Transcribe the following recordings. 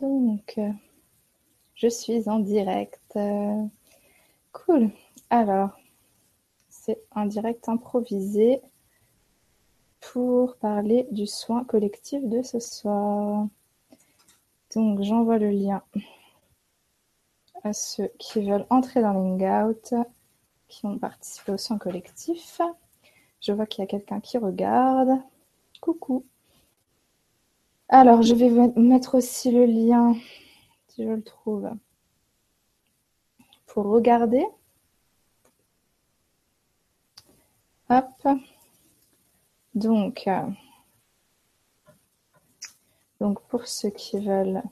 Donc, euh, je suis en direct. Euh, cool. Alors, c'est un direct improvisé pour parler du soin collectif de ce soir. Donc, j'envoie le lien à ceux qui veulent entrer dans l'hangout, qui ont participé au soin collectif. Je vois qu'il y a quelqu'un qui regarde. Coucou. Alors, je vais mettre aussi le lien, si je le trouve, pour regarder. Hop. Donc, euh, donc pour ceux qui veulent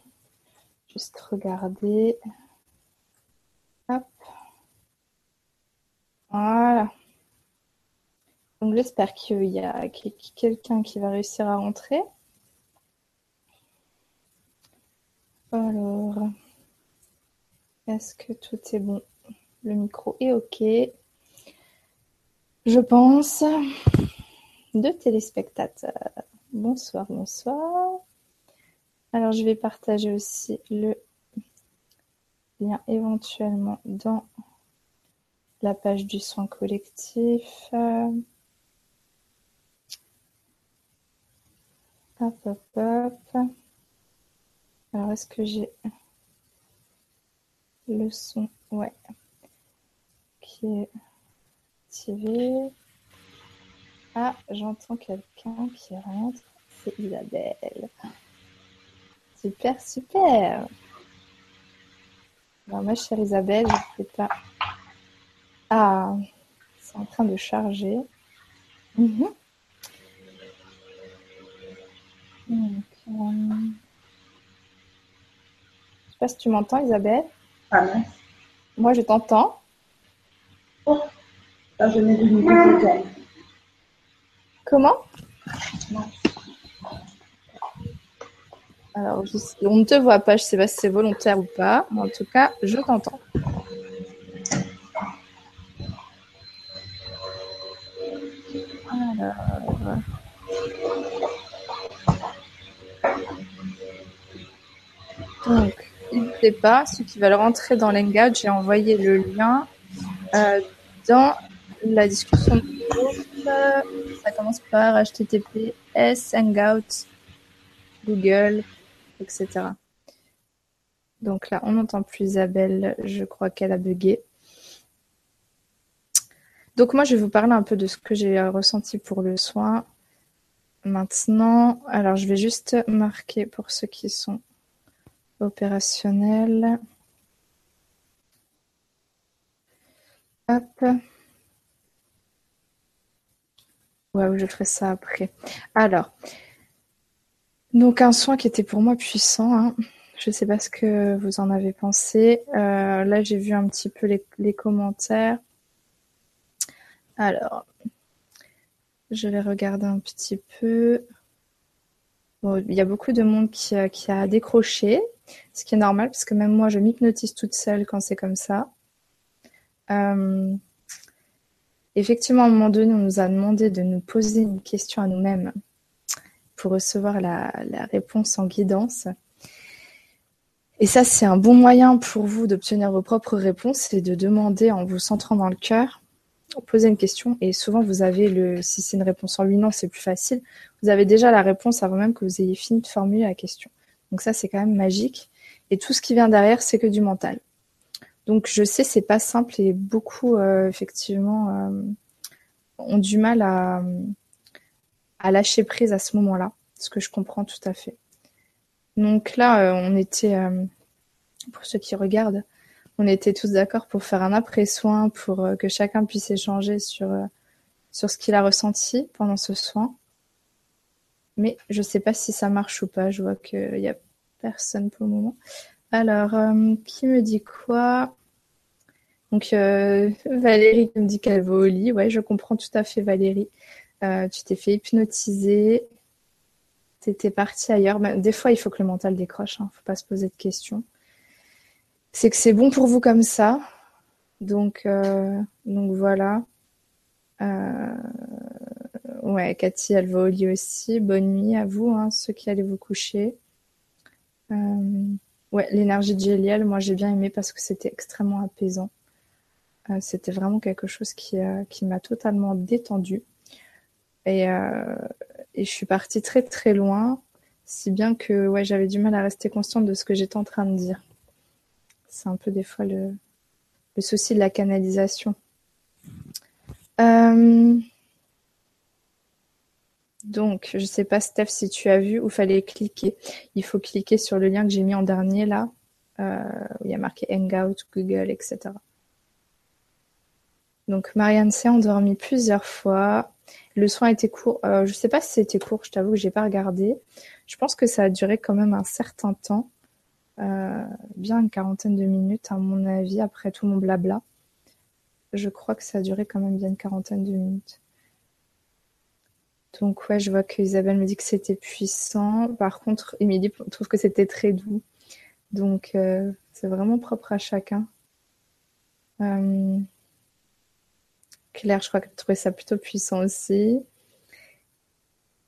juste regarder. Hop. Voilà. Donc j'espère qu'il y a quelqu'un qui va réussir à rentrer. Alors, est-ce que tout est bon? Le micro est OK. Je pense. Deux téléspectateurs. Bonsoir, bonsoir. Alors, je vais partager aussi le lien éventuellement dans la page du soin collectif. Hop, hop, hop. Alors, est-ce que j'ai le son? Ouais. Qui est activé. Ah, j'entends quelqu'un qui rentre. C'est Isabelle. Super, super. Alors, ma chère Isabelle, je ne sais pas. Ah, c'est en train de charger. Euh, sais pas si tu m'entends, Isabelle. Ah non. Moi, je t'entends. Oh, là, je mets du micro Comment? Non. Alors, on ne te voit pas, je ne sais pas si c'est volontaire ou pas, mais en tout cas, je t'entends. Alors. Donc, Pas, ceux qui veulent rentrer dans l'Hangout, j'ai envoyé le lien euh, dans la discussion. Ça commence par HTTPS, Hangout, Google, etc. Donc là, on n'entend plus Isabelle, je crois qu'elle a bugué. Donc moi, je vais vous parler un peu de ce que j'ai ressenti pour le soin. Maintenant, alors je vais juste marquer pour ceux qui sont opérationnel. Hop. Ouais, je ferai ça après. Alors, donc un soin qui était pour moi puissant. Hein. Je ne sais pas ce que vous en avez pensé. Euh, là, j'ai vu un petit peu les, commentaires. Alors, je vais regarder un petit peu. il y a beaucoup de monde qui a décroché ce qui est normal parce que même moi, je m'hypnotise toute seule quand c'est comme ça. Euh, effectivement, à un moment donné, on nous a demandé de nous poser une question à nous-mêmes pour recevoir la, réponse en guidance. Et ça, c'est un bon moyen pour vous d'obtenir vos propres réponses, c'est de demander en vous centrant dans le cœur, poser une question. Et souvent, vous avez le, si c'est une réponse en lui non, c'est plus facile. Vous avez déjà la réponse avant même que vous ayez fini de formuler la question. Donc ça, c'est quand même magique. Et tout ce qui vient derrière, c'est que du mental. Donc je sais, c'est pas simple et beaucoup, euh, effectivement, euh, ont du mal à, à lâcher prise à ce moment-là, ce que je comprends tout à fait. Donc là, euh, on était, pour ceux qui regardent, on était tous d'accord pour faire un après-soin, pour que chacun puisse échanger sur, sur ce qu'il a ressenti pendant ce soin. Mais je sais pas si ça marche ou pas. Je vois qu'il y a personne pour le moment. Alors, euh, qui me dit quoi? Donc, euh, Valérie me dit qu'elle va au lit. Ouais, je comprends tout à fait, Valérie. Euh, tu t'es fait hypnotiser. Tu étais partie ailleurs. Ben, des fois, il faut que le mental décroche. Il hein. ne faut pas se poser de questions. C'est que c'est bon pour vous comme ça. Donc, donc voilà. Ouais, Cathy, elle va au lit aussi. Bonne nuit à vous, hein, ceux qui allez vous coucher. ouais, l'énergie de Géliel, moi j'ai bien aimé parce que c'était extrêmement apaisant. c'était vraiment quelque chose qui, qui m'a totalement détendue. Et, je suis partie très très loin, si bien que ouais, j'avais du mal à rester consciente de ce que j'étais en train de dire. C'est un peu des fois le, le souci de la canalisation. Euh, donc, je ne sais pas, Steph, si tu as vu où fallait cliquer. Il faut cliquer sur le lien que j'ai mis en dernier là, euh, où il y a marqué Hangout, Google, etc. Donc, Marianne s'est endormie plusieurs fois. Le soin était court. Euh, je sais pas si c'était court, je t'avoue que j'ai pas regardé. Je pense que ça a duré quand même un certain temps. Euh, bien une quarantaine de minutes à mon avis, après tout mon blabla. Je crois que ça a duré quand même bien une quarantaine de minutes. Donc ouais, je vois que Isabelle me dit que c'était puissant. Par contre, Émilie trouve que c'était très doux. Donc euh, c'est vraiment propre à chacun. Euh, Claire, je crois qu'elle trouvait ça plutôt puissant aussi.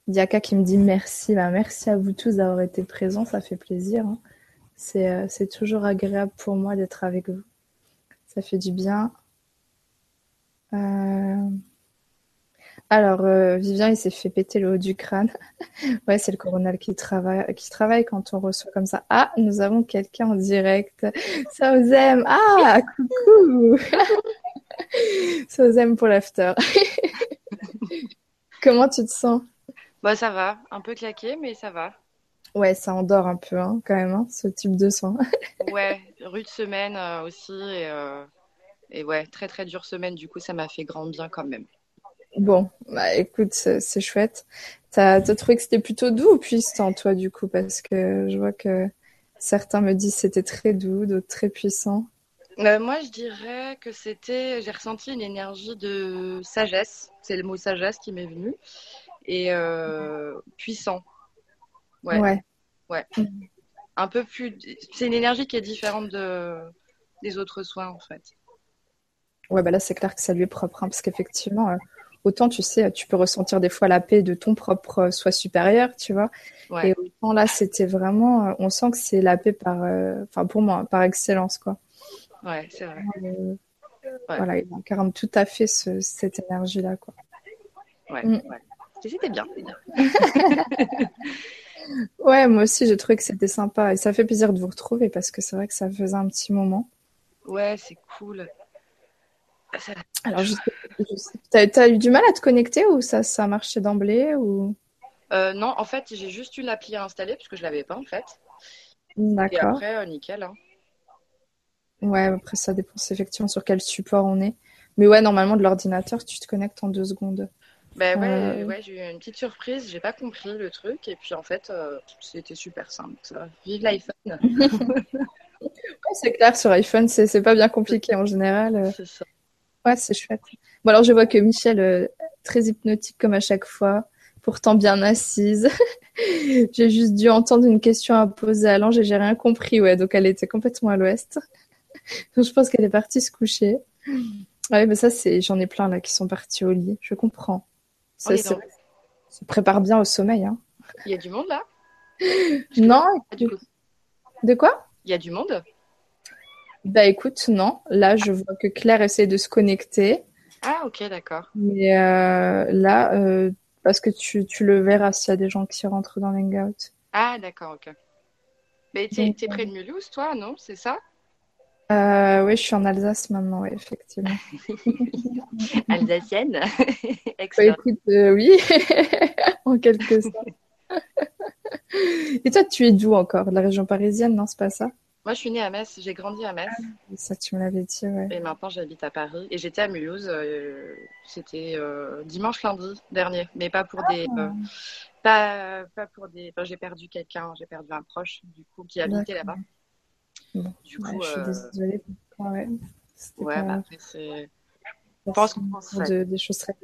Diaka qui me dit merci. Bah, merci à vous tous d'avoir été présents, ça fait plaisir. Hein. Euh, c'est, toujours agréable pour moi d'être avec vous. Ça fait du bien. Alors, euh, Vivien, il s'est fait péter le haut du crâne. ouais, c'est le coronel qui travaille, qui travaille quand on reçoit comme ça. Ah, nous avons quelqu'un en direct. Ça vous aime. Ah, coucou. Ça vous aime pour l'after. Comment tu te sens? Bah ça va, un peu claqué, mais ça va. Ouais, ça endort un peu hein, quand même, hein, ce type de soin. ouais, rude semaine euh, aussi. Et, euh, et, ouais, très très dure semaine. Du coup, ça m'a fait grand bien quand même. Bon, bah écoute, c'est chouette. T'as trouvé que c'était plutôt doux ou puissant, toi, du coup? Parce que je vois que certains me disent que c'était très doux, d'autres très puissant. Euh, moi, je dirais que c'était. J'ai ressenti une énergie de sagesse. C'est le mot sagesse qui m'est venu. Et euh, puissant. Ouais. Ouais. Un peu plus. C'est une énergie qui est différente de... des autres soins, en fait. Ouais, bah là, c'est clair que ça lui est propre. Hein, parce qu'effectivement, euh, autant, tu sais, tu peux ressentir des fois la paix de ton propre soi supérieur, tu vois. Et autant là, c'était vraiment. On sent que c'est la paix par. Enfin, pour moi, par excellence, quoi. Ouais, c'est vrai. Voilà, il incarne tout à fait cette énergie-là, quoi. Ouais, mm. ouais. C'était bien. ouais, moi aussi, j'ai trouvé que c'était sympa et ça fait plaisir de vous retrouver parce que c'est vrai que ça faisait un petit moment. Ouais, c'est cool. Alors, t'as as eu du mal à te connecter ou ça, ça a marché d'emblée ou? Euh, Non, en fait, j'ai juste eu l'appli à installer parce que je l'avais pas en fait. D'accord. Et après, euh, nickel. Hein. Ouais, après ça dépend effectivement sur quel support on est. Mais ouais, normalement de l'ordinateur, tu te connectes en deux secondes. Ben ouais, euh, ouais j'ai eu une petite surprise, j'ai pas compris le truc et puis en fait c'était super simple. Ça. Vive l'iPhone. c'est clair sur iPhone, c'est pas bien compliqué en général. C'est ça. Ouais, c'est chouette. Bon alors je vois que Michel, très hypnotique comme à chaque fois, pourtant bien assise. j'ai juste dû entendre une question à poser à l'ange et j'ai rien compris. Ouais, donc elle était complètement à l'ouest. je pense qu'elle est partie se coucher. Ouais, mais ça, c'est, j'en ai plein là qui sont partis au lit. Je comprends. Ça, se prépare bien au sommeil. Hein. Il y a du monde là? Non. De quoi? Il y a du monde? Bah écoute, non. Là, je vois que Claire essaie de se connecter. Ah, ok, d'accord. Mais euh, là, euh, parce que tu, tu le verras s'il y a des gens qui rentrent dans l'hangout. Ah, d'accord, ok. Mais t'es, es près de Mulhouse, toi, non? C'est ça? Euh, oui, je suis en Alsace maintenant, oui, effectivement. Alsacienne? Excellent. écoute, euh, oui, en quelque sorte. Et toi, tu es d'où encore? De la région parisienne, non C'est pas ça? Moi, je suis née à Metz, j'ai grandi à Metz. Ah, ça, tu me l'avais dit, ouais. Et maintenant, j'habite à Paris. Et j'étais à Mulhouse, euh, c'était dimanche, lundi dernier, mais pas pour des. Ah. pas, pas pour des. j'ai perdu quelqu'un, j'ai perdu un proche, du coup, qui habitait là-bas du coup, je suis euh, désolée. Ouais, ouais bah après, c'est. Je pense qu'on pense de, des choses très.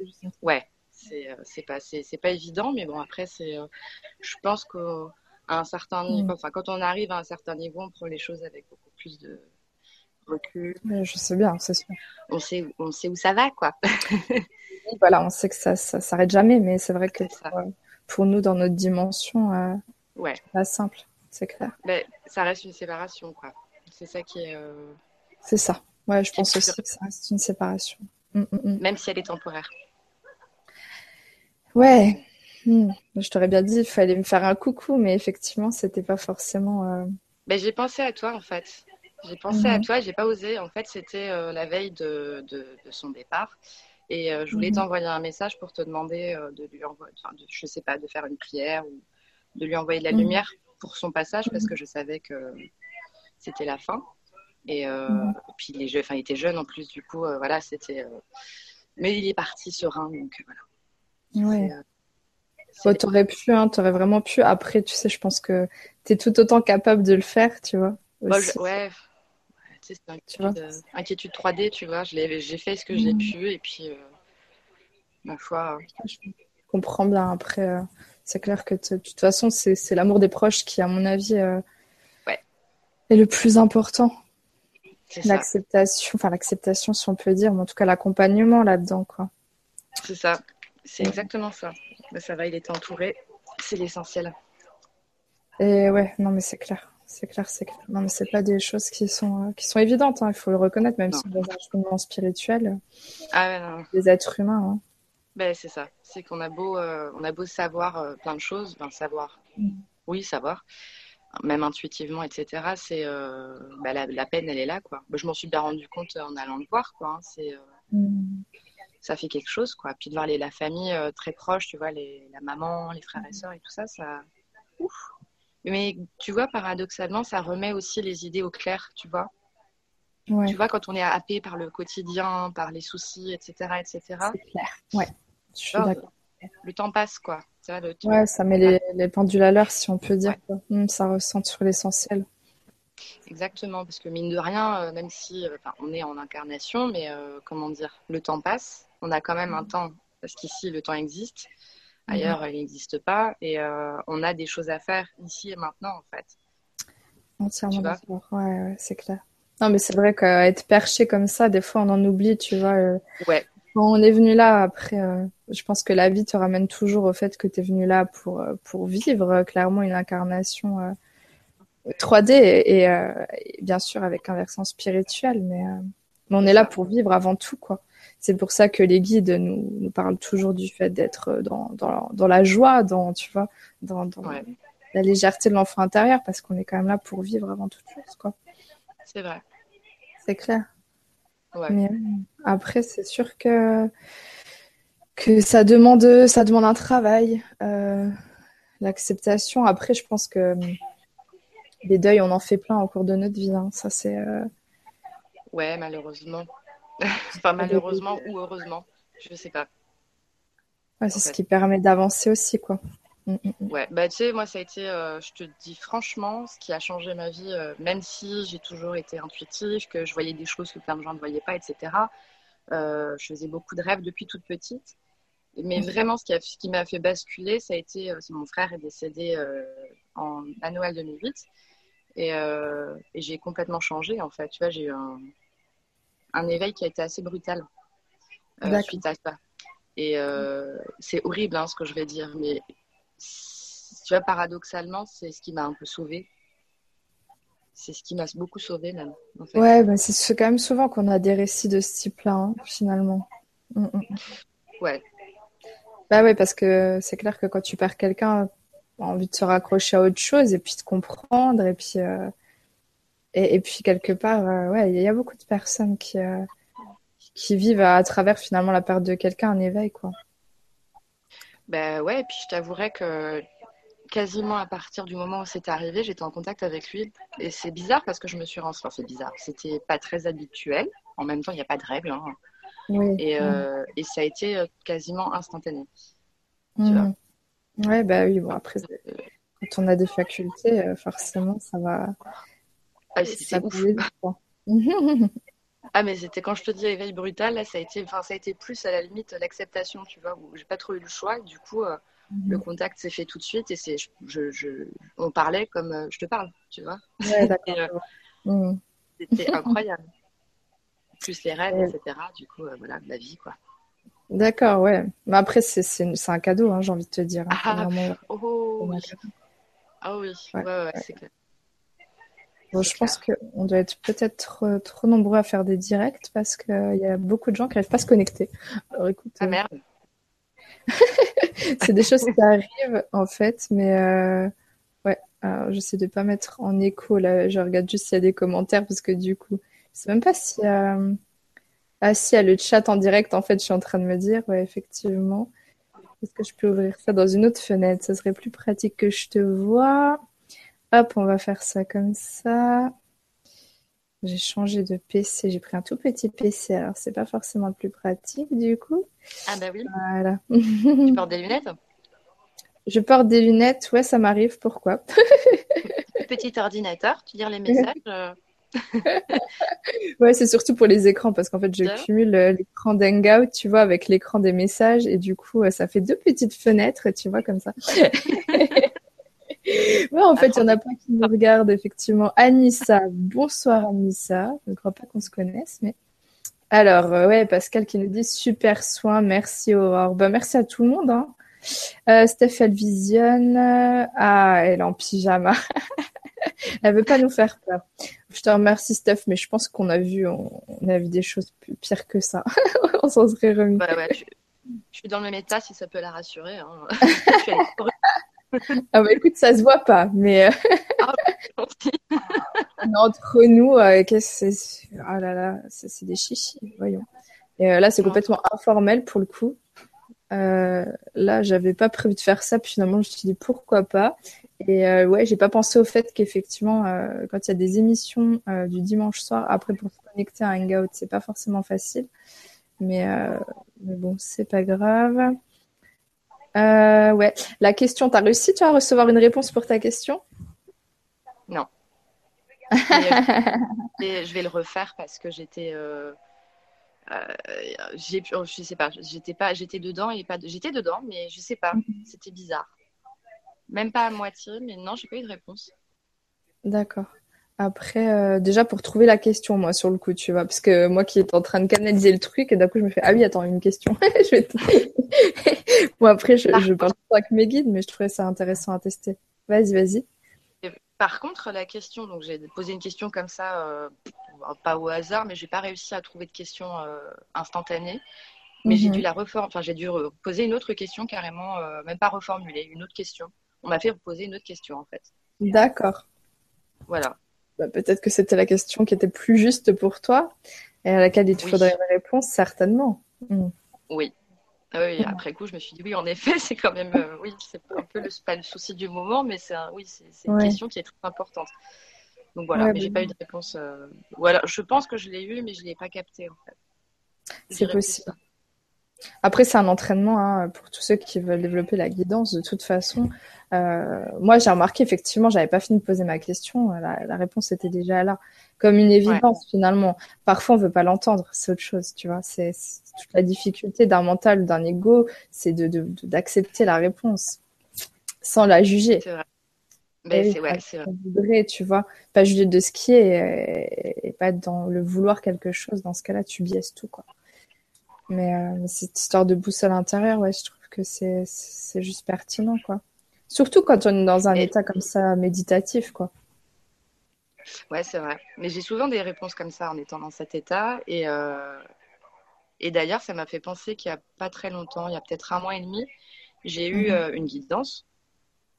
Ouais, c'est euh, pas pas évident, mais bon après c'est. Euh, je pense un certain mm. niveau, enfin quand on arrive à un certain niveau, on prend les choses avec beaucoup plus de recul. Je sais bien, c'est sûr. On sait, on sait où ça va, quoi. voilà, on sait que ça, ça s'arrête jamais, mais c'est vrai que pour, pour, nous, dans notre dimension, ouais. c'est pas simple. c'est clair. Mais ça reste une séparation, quoi. C'est ça qui est. C'est ça. Ouais, je pense aussi que ça reste une séparation. Mm, mm. Même si elle est temporaire. Ouais. Je t'aurais bien dit, il fallait me faire un coucou, mais effectivement, c'était pas forcément. Ben, j'ai pensé à toi, en fait. J'ai pensé à mhm. toi, j'ai pas osé. En fait, c'était euh, la veille de, de, son départ. Et euh, je voulais mhm. t'envoyer un message pour te demander euh, de lui envoyer, enfin, je sais pas, de faire une prière ou de lui envoyer de la mhm. lumière pour son passage parce que je savais que c'était la fin. Et, puis les enfin, il était jeune en plus, du coup, voilà, c'était. mais il est parti serein, donc voilà. Ouais. Tu t'aurais pu, hein, t'aurais vraiment pu. Après, tu sais, je pense que tu es tout autant capable de le faire, tu vois. ouais, c'est inquiétude, euh, inquiétude 3D, tu vois. J'ai fait ce que j'ai mm. pu et puis, euh, ma foi. Je comprends bien. Après, euh, c'est clair que de toute façon, c'est l'amour des proches qui, à mon avis, est le plus important. L'acceptation, enfin l'acceptation, si on peut dire, mais en tout cas l'accompagnement là-dedans, quoi. C'est ça. C'est exactement ça. Mais ça va, il est entouré. C'est l'essentiel. Et ouais, non, mais c'est clair. C'est clair, c'est clair. Non, mais c'est pas des choses qui sont, euh, qui sont évidentes, hein. il faut le reconnaître, même si on est un cheminement spirituel. Ah Des êtres humains. Hein. Ben, c'est ça. C'est qu'on a beau, euh, on a beau savoir euh, plein de choses, ben, savoir, mm. oui, savoir, même intuitivement, etc. C'est ben, la, peine, elle est là, quoi. je m'en suis bien rendu compte en allant le voir, quoi. Hein. C'est, mm. Ça fait quelque chose, quoi. Puis de voir les, la famille très proche, tu vois, les, la maman, les frères et sœurs et tout ça, ça, ouf mais tu vois, paradoxalement, ça remet aussi les idées au clair, tu vois. Tu vois, quand on est happé par le quotidien, par les soucis, etc., etc. C'est clair. Ouais. Je suis d'accord. Le temps passe, quoi. Ça, le Ouais, ça met les, les, pendules à l'heure, si on peut dire. Hum, ça ressent sur l'essentiel. Exactement, parce que mine de rien, euh, même si euh, on est en incarnation, mais euh, comment dire, le temps passe. On a quand même un temps, parce qu'ici, le temps existe. Mhm. Ailleurs, il n'existe pas. Et euh, on a des choses à faire ici et maintenant, en fait. Entièrement d'accord. Ouais, c'est clair. Non, mais c'est vrai qu'être perché comme ça, des fois, on en oublie, tu vois. Euh, ouais. On est venu là, après, euh, je pense que la vie te ramène toujours au fait que tu es venu là pour, pour vivre clairement une incarnation 3D et, bien sûr avec un versant spirituel, mais, mais on est là pour vivre avant tout, quoi. C'est pour ça que les guides nous, nous parlent toujours du fait d'être dans, dans, dans, la joie, dans, tu vois, dans, dans la légèreté de l'enfant intérieur, parce qu'on est quand même là pour vivre avant toute chose, quoi. C'est vrai. C'est clair. Mais euh, après, c'est sûr que que ça demande ça demande un travail, euh, l'acceptation. Après, je pense que les deuils, on en fait plein au cours de notre vie. Hein. Ça, c'est. Euh, ouais, malheureusement. Enfin, malheureusement ou heureusement, je sais pas. c'est ce qui permet d'avancer aussi, quoi. Mm, mm, mm. Ouais, bah tu sais, moi ça a été, euh, je te dis franchement, ce qui a changé ma vie, euh, même si j'ai toujours été intuitive, que je voyais des choses que plein de gens ne voyaient pas, etc. Euh, je faisais beaucoup de rêves depuis toute petite. Mais vraiment, ce qui, ce qui m'a fait basculer, ça a été, c'est mon frère est décédé en, à Noël 2008. Et, et j'ai complètement changé, en fait. Tu vois, j'ai eu un, un éveil qui a été assez brutal euh, suite à ça. Et euh, c'est horrible hein, ce que je vais dire, mais tu vois, paradoxalement, c'est ce qui m'a un peu sauvée. C'est ce qui m'a beaucoup sauvée même. Ouais, bah, c'est quand même souvent qu'on a des récits de ce type-là, hein, finalement. Mm, mm. Ouais. Bah ouais, parce que c'est clair que quand tu perds quelqu'un, envie de se raccrocher à autre chose et puis de comprendre et puis euh, et, puis quelque part, euh, ouais, il y a beaucoup de personnes qui, euh, qui vivent à, travers finalement la perte de quelqu'un, un éveil, quoi. Ben ouais, et puis je t'avouerais que quasiment à partir du moment où c'est arrivé, j'étais en contact avec lui. Et c'est bizarre parce que je me suis rendue. Enfin, c'est bizarre. C'était pas très habituel. En même temps, il n'y a pas de règles. Hein. et, euh, et, ça a été quasiment instantané. Tu mmh. Ouais, bah oui, bon, après, quand on a des facultés, forcément, ça va. Ah, ouf. ah, mais c'était quand je te dis éveil brutal, là, ça a été, enfin, ça a été plus à la limite l'acceptation, tu vois, où j'ai pas trop eu le choix. Du coup, euh, mhm. le contact s'est fait tout de suite et c'est, je, je, on parlait comme euh, je te parle, tu vois. Ouais, d'accord. Euh, mhm. C'était incroyable. plus les rêves, etc. Du coup, voilà, la vie, quoi. D'accord, ouais. Mais après, c'est un cadeau, hein, j'ai envie de te dire. Hein, ah, oh, Ah oui, ouais, ouais, c'est clair. Bon, je pense qu'on doit être peut-être euh, trop, nombreux à faire des directs parce qu'il y a beaucoup de gens qui n'arrivent pas à se connecter. Alors écoute. Ah merde. c'est des choses qui arrivent en fait, mais euh, ouais, alors j'essaie de pas mettre en écho là. Je regarde juste s'il y a des commentaires parce que du coup, je sais même pas si euh... ah si y a le chat en direct en fait, je suis en train de me dire ouais effectivement. Est-ce que je peux ouvrir ça dans une autre fenêtre? Ça serait plus pratique que je te vois. Hop, on va faire ça comme ça. J'ai changé de PC, j'ai pris un tout petit PC, alors c'est pas forcément le plus pratique du coup. Ah bah oui. Voilà. tu portes des lunettes? Je porte des lunettes, ouais, ça m'arrive, pourquoi Petit ordinateur, tu lire les messages euh. Ouais, c'est surtout pour les écrans parce qu'en fait, je cumule euh, l'écran d'Hangout, tu vois, avec l'écran des messages et du coup, euh, ça fait deux petites fenêtres, tu vois, comme ça. Ouais, en fait, il y en a pas qui me regardent, effectivement. Anissa, bonsoir Anissa. Je ne crois pas qu'on se connaisse, mais. Alors, euh, ouais, Pascal qui nous dit super soin, merci Aurore. Ben, merci à tout le monde. Hein. Euh, Steph, elle visionne. Ah, elle est en pyjama. elle veut pas nous faire peur. Je te remercie, Steph, mais je pense qu'on a vu, on, a vu des choses plus pires que ça. on s'en serait remis. Bah ouais, je, suis dans le même état si ça peut la rassurer. Hein. ah bah écoute, ça se voit pas, mais euh, ah, entre nous, euh, qu'est-ce c'est Ah là là, c'est des chichis, voyons. Et euh, là, c'est complètement informel pour le coup. là, j'avais pas prévu de faire ça, puis finalement, je me suis dit pourquoi pas? Et ouais, j'ai pas pensé au fait qu'effectivement, quand il y a des émissions du dimanche soir, après pour se connecter à Hangout, c'est pas forcément facile. Mais, mais bon, c'est pas grave. Euh, ouais. La question, tu as réussi tu à recevoir une réponse pour ta question? Non. je vais le refaire parce que j'étais. Euh, euh, je sais pas, j'étais pas, j'étais dedans et pas, j'étais dedans, mais je sais pas, mhm. c'était bizarre. Même pas à moitié, mais non, j'ai pas eu de réponse. D'accord. Après, euh, déjà pour trouver la question, moi, sur le coup, tu vois, parce que moi qui est en train de canaliser le truc, et d'un coup, je me fais, ah oui, attends, une question. je vais bon, après, je, je parle pas avec mes guides, mais je trouvais ça intéressant à tester. Vas-y, vas-y. Par contre, la question, donc j'ai posé une question comme ça, euh, pas au hasard, mais j'ai pas réussi à trouver de question euh, instantanée. Mais j'ai mhm. dû la reformuler, enfin, j'ai dû poser une autre question carrément, même pas reformuler, une autre question. On m'a fait poser une autre question, en fait. D'accord. Voilà. Bah, peut-être que c'était la question qui était plus juste pour toi et à laquelle il te faudrait une réponse, certainement. Mm. Oui. Ah oui, après coup, je me suis dit oui, en effet, c'est quand même, euh, oui, c'est un peu le, pas le souci du moment, mais c'est oui, c'est une question qui est très importante. Donc voilà, mais j'ai pas eu de réponse. Euh, voilà, je pense que je l'ai eu, mais je l'ai pas capté en fait. C'est possible. Après, c'est un entraînement hein, pour tous ceux qui veulent développer la guidance. De toute façon, euh, moi, j'ai remarqué effectivement, j'avais pas fini de poser ma question. La, réponse était déjà là, comme une évidence finalement. Parfois, on veut pas l'entendre. C'est autre chose, tu vois. C'est toute la difficulté d'un mental, d'un ego, c'est de d'accepter la réponse sans la juger. C'est vrai. Mais c'est ouais, c'est vrai. tu vois, pas juger de ce qui est et, et, pas dans le vouloir quelque chose. Dans ce cas-là, tu biaises tout, quoi. Mais euh, cette histoire de boussole intérieure, ouais, je trouve que c'est juste pertinent, quoi. Surtout quand on est dans un état comme ça méditatif, quoi. Ouais, c'est vrai. Mais j'ai souvent des réponses comme ça en étant dans cet état. Et, euh... et d'ailleurs, ça m'a fait penser qu'il n'y a pas très longtemps, il y a peut-être un mois et demi, j'ai eu mhm. euh, une guidance.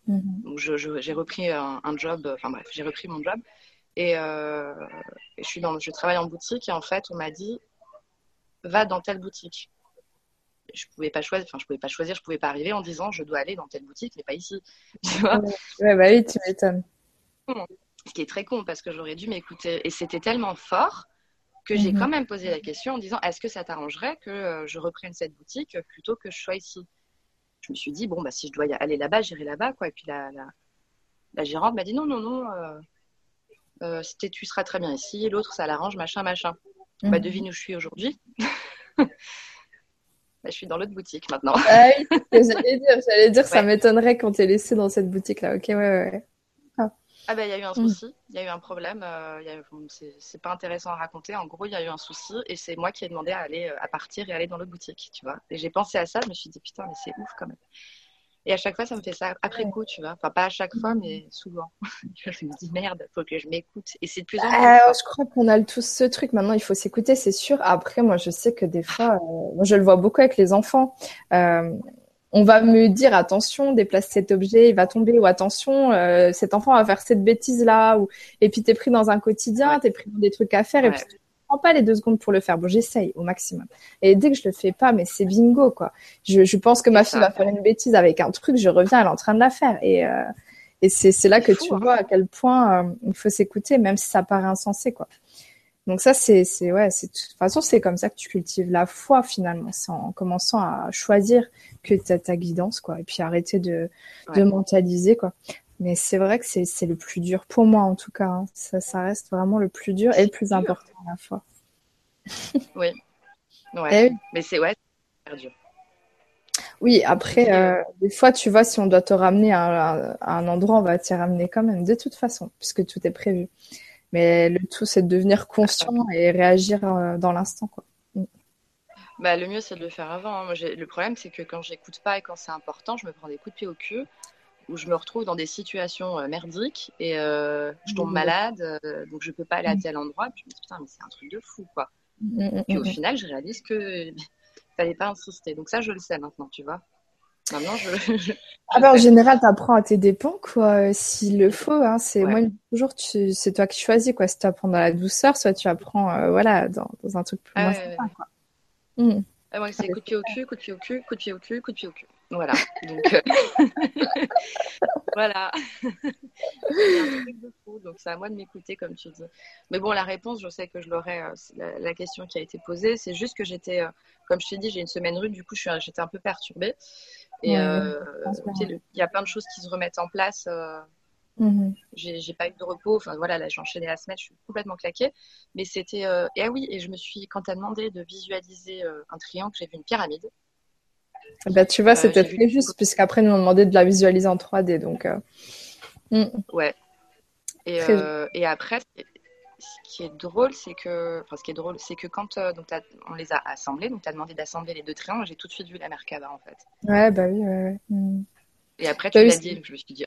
Mm j'ai repris un, un, job, enfin bref, j'ai repris mon job. Et, euh, je, suis dans, je travaille en boutique et en fait, on m'a dit va dans telle boutique. Je pouvais pas choisir, enfin je pouvais pas choisir, je pouvais pas arriver en disant je dois aller dans telle boutique mais pas ici. Tu vois? Ouais, bah oui, tu m'étonnes. Ce qui est très con parce que j'aurais dû m'écouter et c'était tellement fort que j'ai mhm. quand même posé la question en disant est-ce que ça t'arrangerait que euh, je reprenne cette boutique plutôt que je sois ici? Je me suis dit bon bah si je dois y aller là-bas, j'irai là-bas quoi. Et puis la, la, gérante m'a dit non non non, euh, euh, tu seras très bien ici, l'autre ça l'arrange machin machin. Bah, mhm. devine où je suis aujourd'hui. Bah, je suis dans l'autre boutique maintenant. ah oui, j'allais dire, j'allais dire ça m'étonnerait qu'on t'ait laissé dans cette boutique-là. Ok, ouais, ouais. Ah, ah bah il y a eu un mm. souci, il y a eu un problème. Euh, c'est pas intéressant à raconter. En gros, il y a eu un souci et c'est moi qui ai demandé à aller, euh, à partir et aller dans l'autre boutique, tu vois. Et j'ai pensé à ça, je me suis dit putain, mais c'est ouf quand même. Et à chaque fois, ça me fait ça après coup, tu vois. Enfin, pas à chaque fois, mais souvent. je me dis merde, faut que je m'écoute. Et c'est de plus en plus. Euh, je crois qu'on a tous ce truc. Maintenant, il faut s'écouter, c'est sûr. Après, moi, je sais que des fois, euh, moi, je le vois beaucoup avec les enfants. Euh, on va me dire attention, déplace cet objet, il va tomber, ou attention, euh, cet enfant va faire cette bêtise là, ou et puis t'es pris dans un quotidien, t'es pris dans des trucs à faire, et puis prends pas les deux secondes pour le faire. Bon, j'essaye au maximum. Et dès que je le fais pas, mais c'est bingo quoi. Je, je pense que ma fille va faire une bêtise avec un truc, je reviens, elle est en train de la faire, et euh, et c'est c'est là que tu hein. vois à quel point euh, il faut s'écouter, même si ça paraît insensé quoi. Donc ça, c'est, c'est ouais, c'est de toute façon, c'est comme ça que tu cultives la foi finalement, c'est en commençant à choisir que tu ta guidance, quoi, et puis arrêter de, de mentaliser, quoi. Mais c'est vrai que c'est, le plus dur pour moi en tout cas. Hein. Ça, ça reste vraiment le plus dur et le plus important à la fois. oui. Ouais. Eh Mais c'est ouais, dur. Oui, après, euh, des fois, tu vois, si on doit te ramener à, à un endroit, on va t'y ramener quand même, de toute façon, puisque tout est prévu. Mais le tout, c'est de devenir conscient et réagir euh, dans l'instant, quoi. Mm. Bah, le mieux, c'est de le faire avant. Hein. Moi, le problème, c'est que quand j'écoute pas et quand c'est important, je me prends des coups de pied au cul où je me retrouve dans des situations euh, merdiques et euh, je tombe malade, donc je peux pas aller à mm. tel endroit. Puis je me dis, putain, mais c'est un truc de fou, quoi. Mm, et au final, je réalise que fallait pas insister. Donc ça, je le sais maintenant, tu vois. Maintenant, je. ah ben, en général, tu apprends à tes dépens, quoi. S'il le faut, hein, c'est moi toujours, tu... c'est toi qui choisis, quoi. Si tu apprends dans la douceur, soit tu apprends, euh, voilà, dans, dans, un truc plus ah, moins quoi. Mmh. Ah, moi, c'est coup de pied au cul, coup de pied au cul, coup de pied au cul, coup de pied au cul. Voilà. Donc, euh... voilà. Donc, c'est à moi de m'écouter, comme tu dis. Mais bon, la réponse, je sais que je l'aurais. Euh, la, la, question qui a été posée, c'est juste que j'étais, euh, comme je t'ai dit, j'ai une semaine rude, du coup, j'étais un peu perturbée. Et euh, il y a plein de choses qui se remettent en place. Euh, mmh. J'ai pas eu de repos. Enfin voilà, là j'ai enchaîné la semaine, je suis complètement claquée. Mais c'était. Euh, et ah oui, et je me suis, quand tu as demandé de visualiser un triangle, j'ai vu une pyramide. Bah, tu vois, c'était très juste, puisqu'après, nous on demandé de la visualiser en 3D. Donc, mmh. Ouais. Et, et après, ce qui est drôle, c'est que, enfin, ce qui est drôle, c'est que quand euh, donc on les a assemblés, donc tu as demandé d'assembler les deux triangles, j'ai tout de suite vu la Merkaba en fait. Ouais, bah oui, ouais, ouais. Hmm. Et après, tu bah, l'as dit, donc je me suis dit.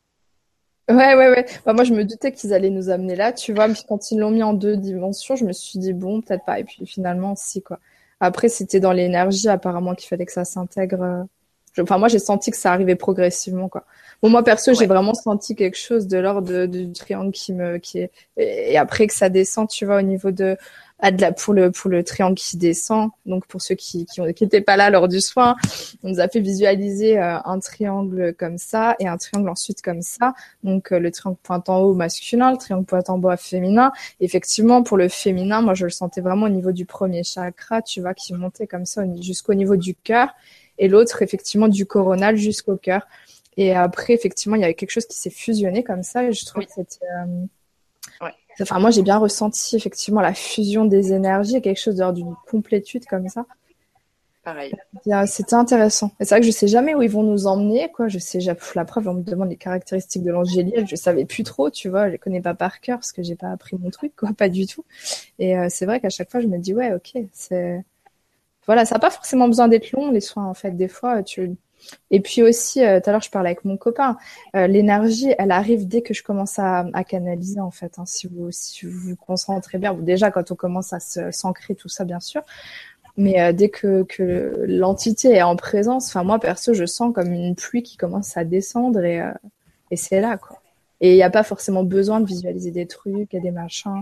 Ouais, ouais, ouais. Bah, moi, je me doutais qu'ils allaient nous amener là, tu vois. Puis quand ils l'ont mis en deux dimensions, je me suis dit, bon, peut-être pas. Et puis finalement, si, quoi. Après, c'était dans l'énergie, apparemment, qu'il fallait que ça s'intègre. Euh, enfin, moi, j'ai senti que ça arrivait progressivement, quoi. Bon, moi perso, j'ai vraiment senti quelque chose de l'ordre du triangle qui me, qui est, et après que ça descend, tu vois, au niveau de, de la, pour le, pour le triangle qui descend. Donc, pour ceux qui, qui, ont, qui étaient pas là lors du soin, on nous a fait visualiser euh, un triangle comme ça et un triangle ensuite comme ça. Donc, euh, le triangle pointant haut masculin, le triangle pointant bas féminin. Effectivement, pour le féminin, moi, je le sentais vraiment au niveau du premier chakra, tu vois, qui montait comme ça jusqu'au niveau du cœur et l'autre effectivement du coronal jusqu'au cœur. Et après, effectivement, il y avait quelque chose qui s'est fusionné comme ça. Et je trouve que c'était. Euh, enfin, moi, j'ai bien ressenti effectivement la fusion des énergies, quelque chose d'une complétude comme ça. Pareil. C'était intéressant. Et c'est vrai que je sais jamais où ils vont nous emmener, quoi. Je sais, la preuve, on me demande les caractéristiques de l'angéliel. Je savais plus trop, tu vois. Je les connais pas par cœur parce que j'ai pas appris mon truc, quoi. Pas du tout. Et euh, c'est vrai qu'à chaque fois, je me dis, ouais, ok, c'est. Voilà, ça n'a pas forcément besoin d'être long, les soins, en fait. Des fois, tu et puis aussi, euh, tout à l'heure, je parlais avec mon copain. Euh, l'énergie, elle arrive dès que je commence à, canaliser, en fait. Hein, si vous si vous, concentrez bien, déjà quand on commence à s'ancrer tout ça, bien sûr. Mais euh, dès que, l'entité est en présence, enfin moi perso, je sens comme une pluie qui commence à descendre et, et c'est là quoi. Et il n'y a pas forcément besoin de visualiser des trucs et des machins.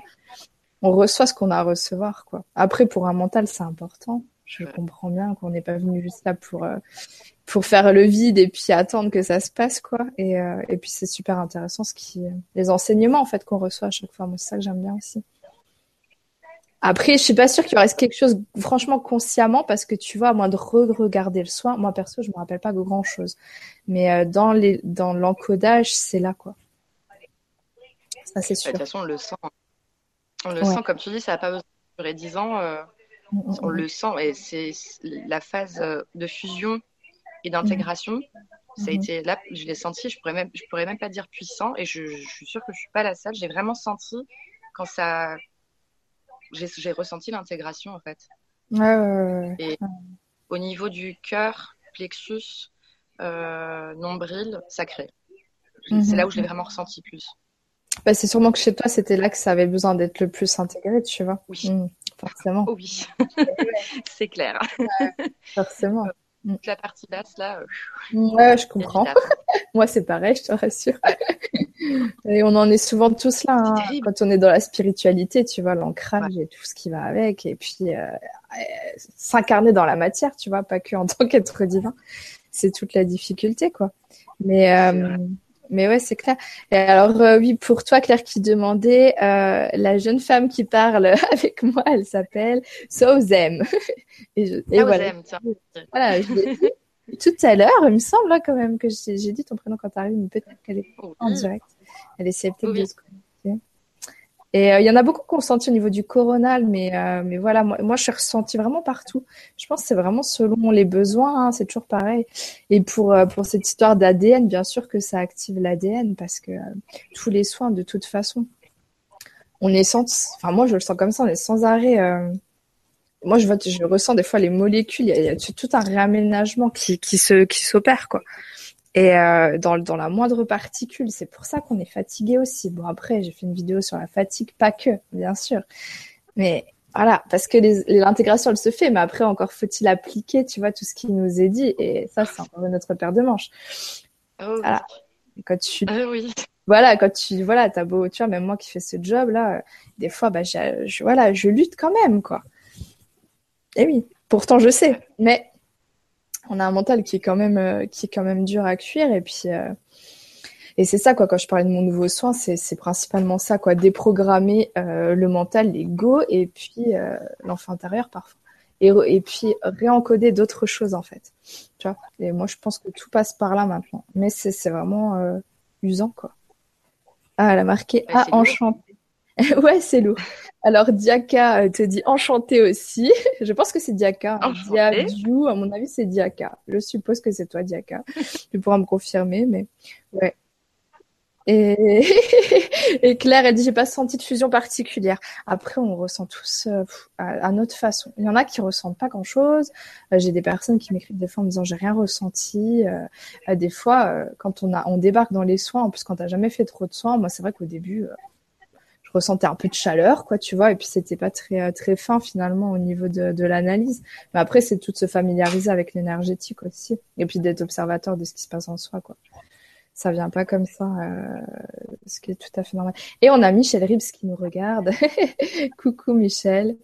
On reçoit ce qu'on a à recevoir quoi. Après pour un mental, c'est important. Je comprends bien qu'on n'est pas venu juste là pour pour faire le vide et puis attendre que ça se passe quoi. Et, euh, et puis c'est super intéressant ce qui les enseignements en fait qu'on reçoit à chaque fois. Moi c'est ça que j'aime bien aussi. Après je suis pas sûre qu'il reste quelque chose franchement consciemment parce que tu vois à moins de re-regarder le soin moi perso je me rappelle pas grand chose mais euh, dans les dans l'encodage c'est là quoi. Ça c'est sûr de toute façon on le sent on le sent comme tu dis ça n'a pas besoin de durer 10 ans euh, on mm. le sent et c'est la phase de fusion et d'intégration. Ça a mhm. été là, je l'ai senti, je pourrais même, je pourrais même pas dire puissant, et je, je suis sûre que je suis pas la seule. J'ai vraiment senti quand ça, j'ai ressenti l'intégration en fait. Et au niveau du cœur, plexus, nombril, sacré. C'est là où je l'ai vraiment ressenti plus. Bah, c'est sûrement que chez toi, c'était là que ça avait besoin d'être le plus intégré, tu vois. Oui. Forcément. oui, c'est clair. forcément. Mmh. la partie basse, là. Euh, ouais, je comprends. Moi, c'est pareil, je te rassure. et on en est souvent tous là, hein, quand on est dans la spiritualité, tu vois, l'ancrage et tout ce qui va avec. Et puis, euh, s'incarner dans la matière, tu vois, pas que en tant qu'être divin. C'est toute la difficulté, quoi. Mais, euh, mais ouais, c'est clair. Et alors, euh, oui, pour toi, Claire, qui demandait, euh, la jeune femme qui parle avec moi, elle s'appelle Sozem. et, je, et voilà. voilà, je l'ai dit tout à l'heure, il me semble, là, quand même, que j'ai dit ton prénom quand tu arrives, mais peut-être qu'elle est oh, en direct. Elle essaie peut-être de se. Et euh, il y en a beaucoup qui ont senti au niveau du coronal, mais, euh, mais voilà, moi, moi, je suis ressentie vraiment partout. Je pense que c'est vraiment selon les besoins, hein, c'est toujours pareil. Et pour, euh, pour cette histoire d'ADN, bien sûr que ça active l'ADN parce que tous les soins, de toute façon, on est sans, enfin moi je le sens comme ça, on est sans arrêt. moi je, vois, je ressens des fois les molécules, il y, a, tout un réaménagement qui, qui qui s'opère quoi. Et euh, dans, dans la moindre particule, c'est pour ça qu'on est fatigué aussi. Bon, après, j'ai fait une vidéo sur la fatigue, pas que, bien sûr. Mais voilà, parce que l'intégration, elle se fait, mais après, encore faut-il appliquer, tu vois, tout ce qui nous est dit. Et ça, c'est encore notre paire de manches. Oh, voilà. quand tu... Ah oui. Voilà, quand tu... Voilà, t'as beau... Tu vois, même moi qui fais ce job-là, des fois, bah, je, voilà, je lutte quand même, quoi. Et oui, pourtant, je sais. Mais on a un mental qui est quand même euh, qui est quand même dur à cuire et puis euh, et c'est ça quoi. Quand je parlais de mon nouveau soin c'est principalement ça quoi. Déprogrammer euh, le mental l'ego et puis l'enfant intérieur parfois. Et, et puis réencoder d'autres choses en fait. Tu vois? Et moi je pense que tout passe par là maintenant. Mais c'est vraiment usant quoi. Ah elle a marqué ah enchanté ouais, c'est lourd. Alors, Diaka euh, te dit enchanté aussi. Je pense que c'est Diaka. Hein. Diabiou, à mon avis, c'est Diaka. Je suppose que c'est toi, Diaka. tu pourras me confirmer, mais ouais. Et, et Claire, elle dit j'ai pas senti de fusion particulière. Après, on ressent tous euh, à, notre façon. Il y en a qui ressentent pas grand chose. Euh, j'ai des personnes qui m'écrivent des fois en me disant j'ai rien ressenti. des fois, quand on a, on débarque dans les soins, en plus quand t'as jamais fait trop de soins, moi c'est vrai qu'au début, je ressentais un peu de chaleur, quoi, tu vois, et puis c'était pas très euh, très fin finalement au niveau de, de l'analyse. Mais après, c'est tout de se familiariser avec l'énergétique aussi, et puis d'être observateur de ce qui se passe en soi, quoi. Ça vient pas comme ça, euh, ce qui est tout à fait normal. Et on a Michel Ribs qui nous regarde. Coucou Michel.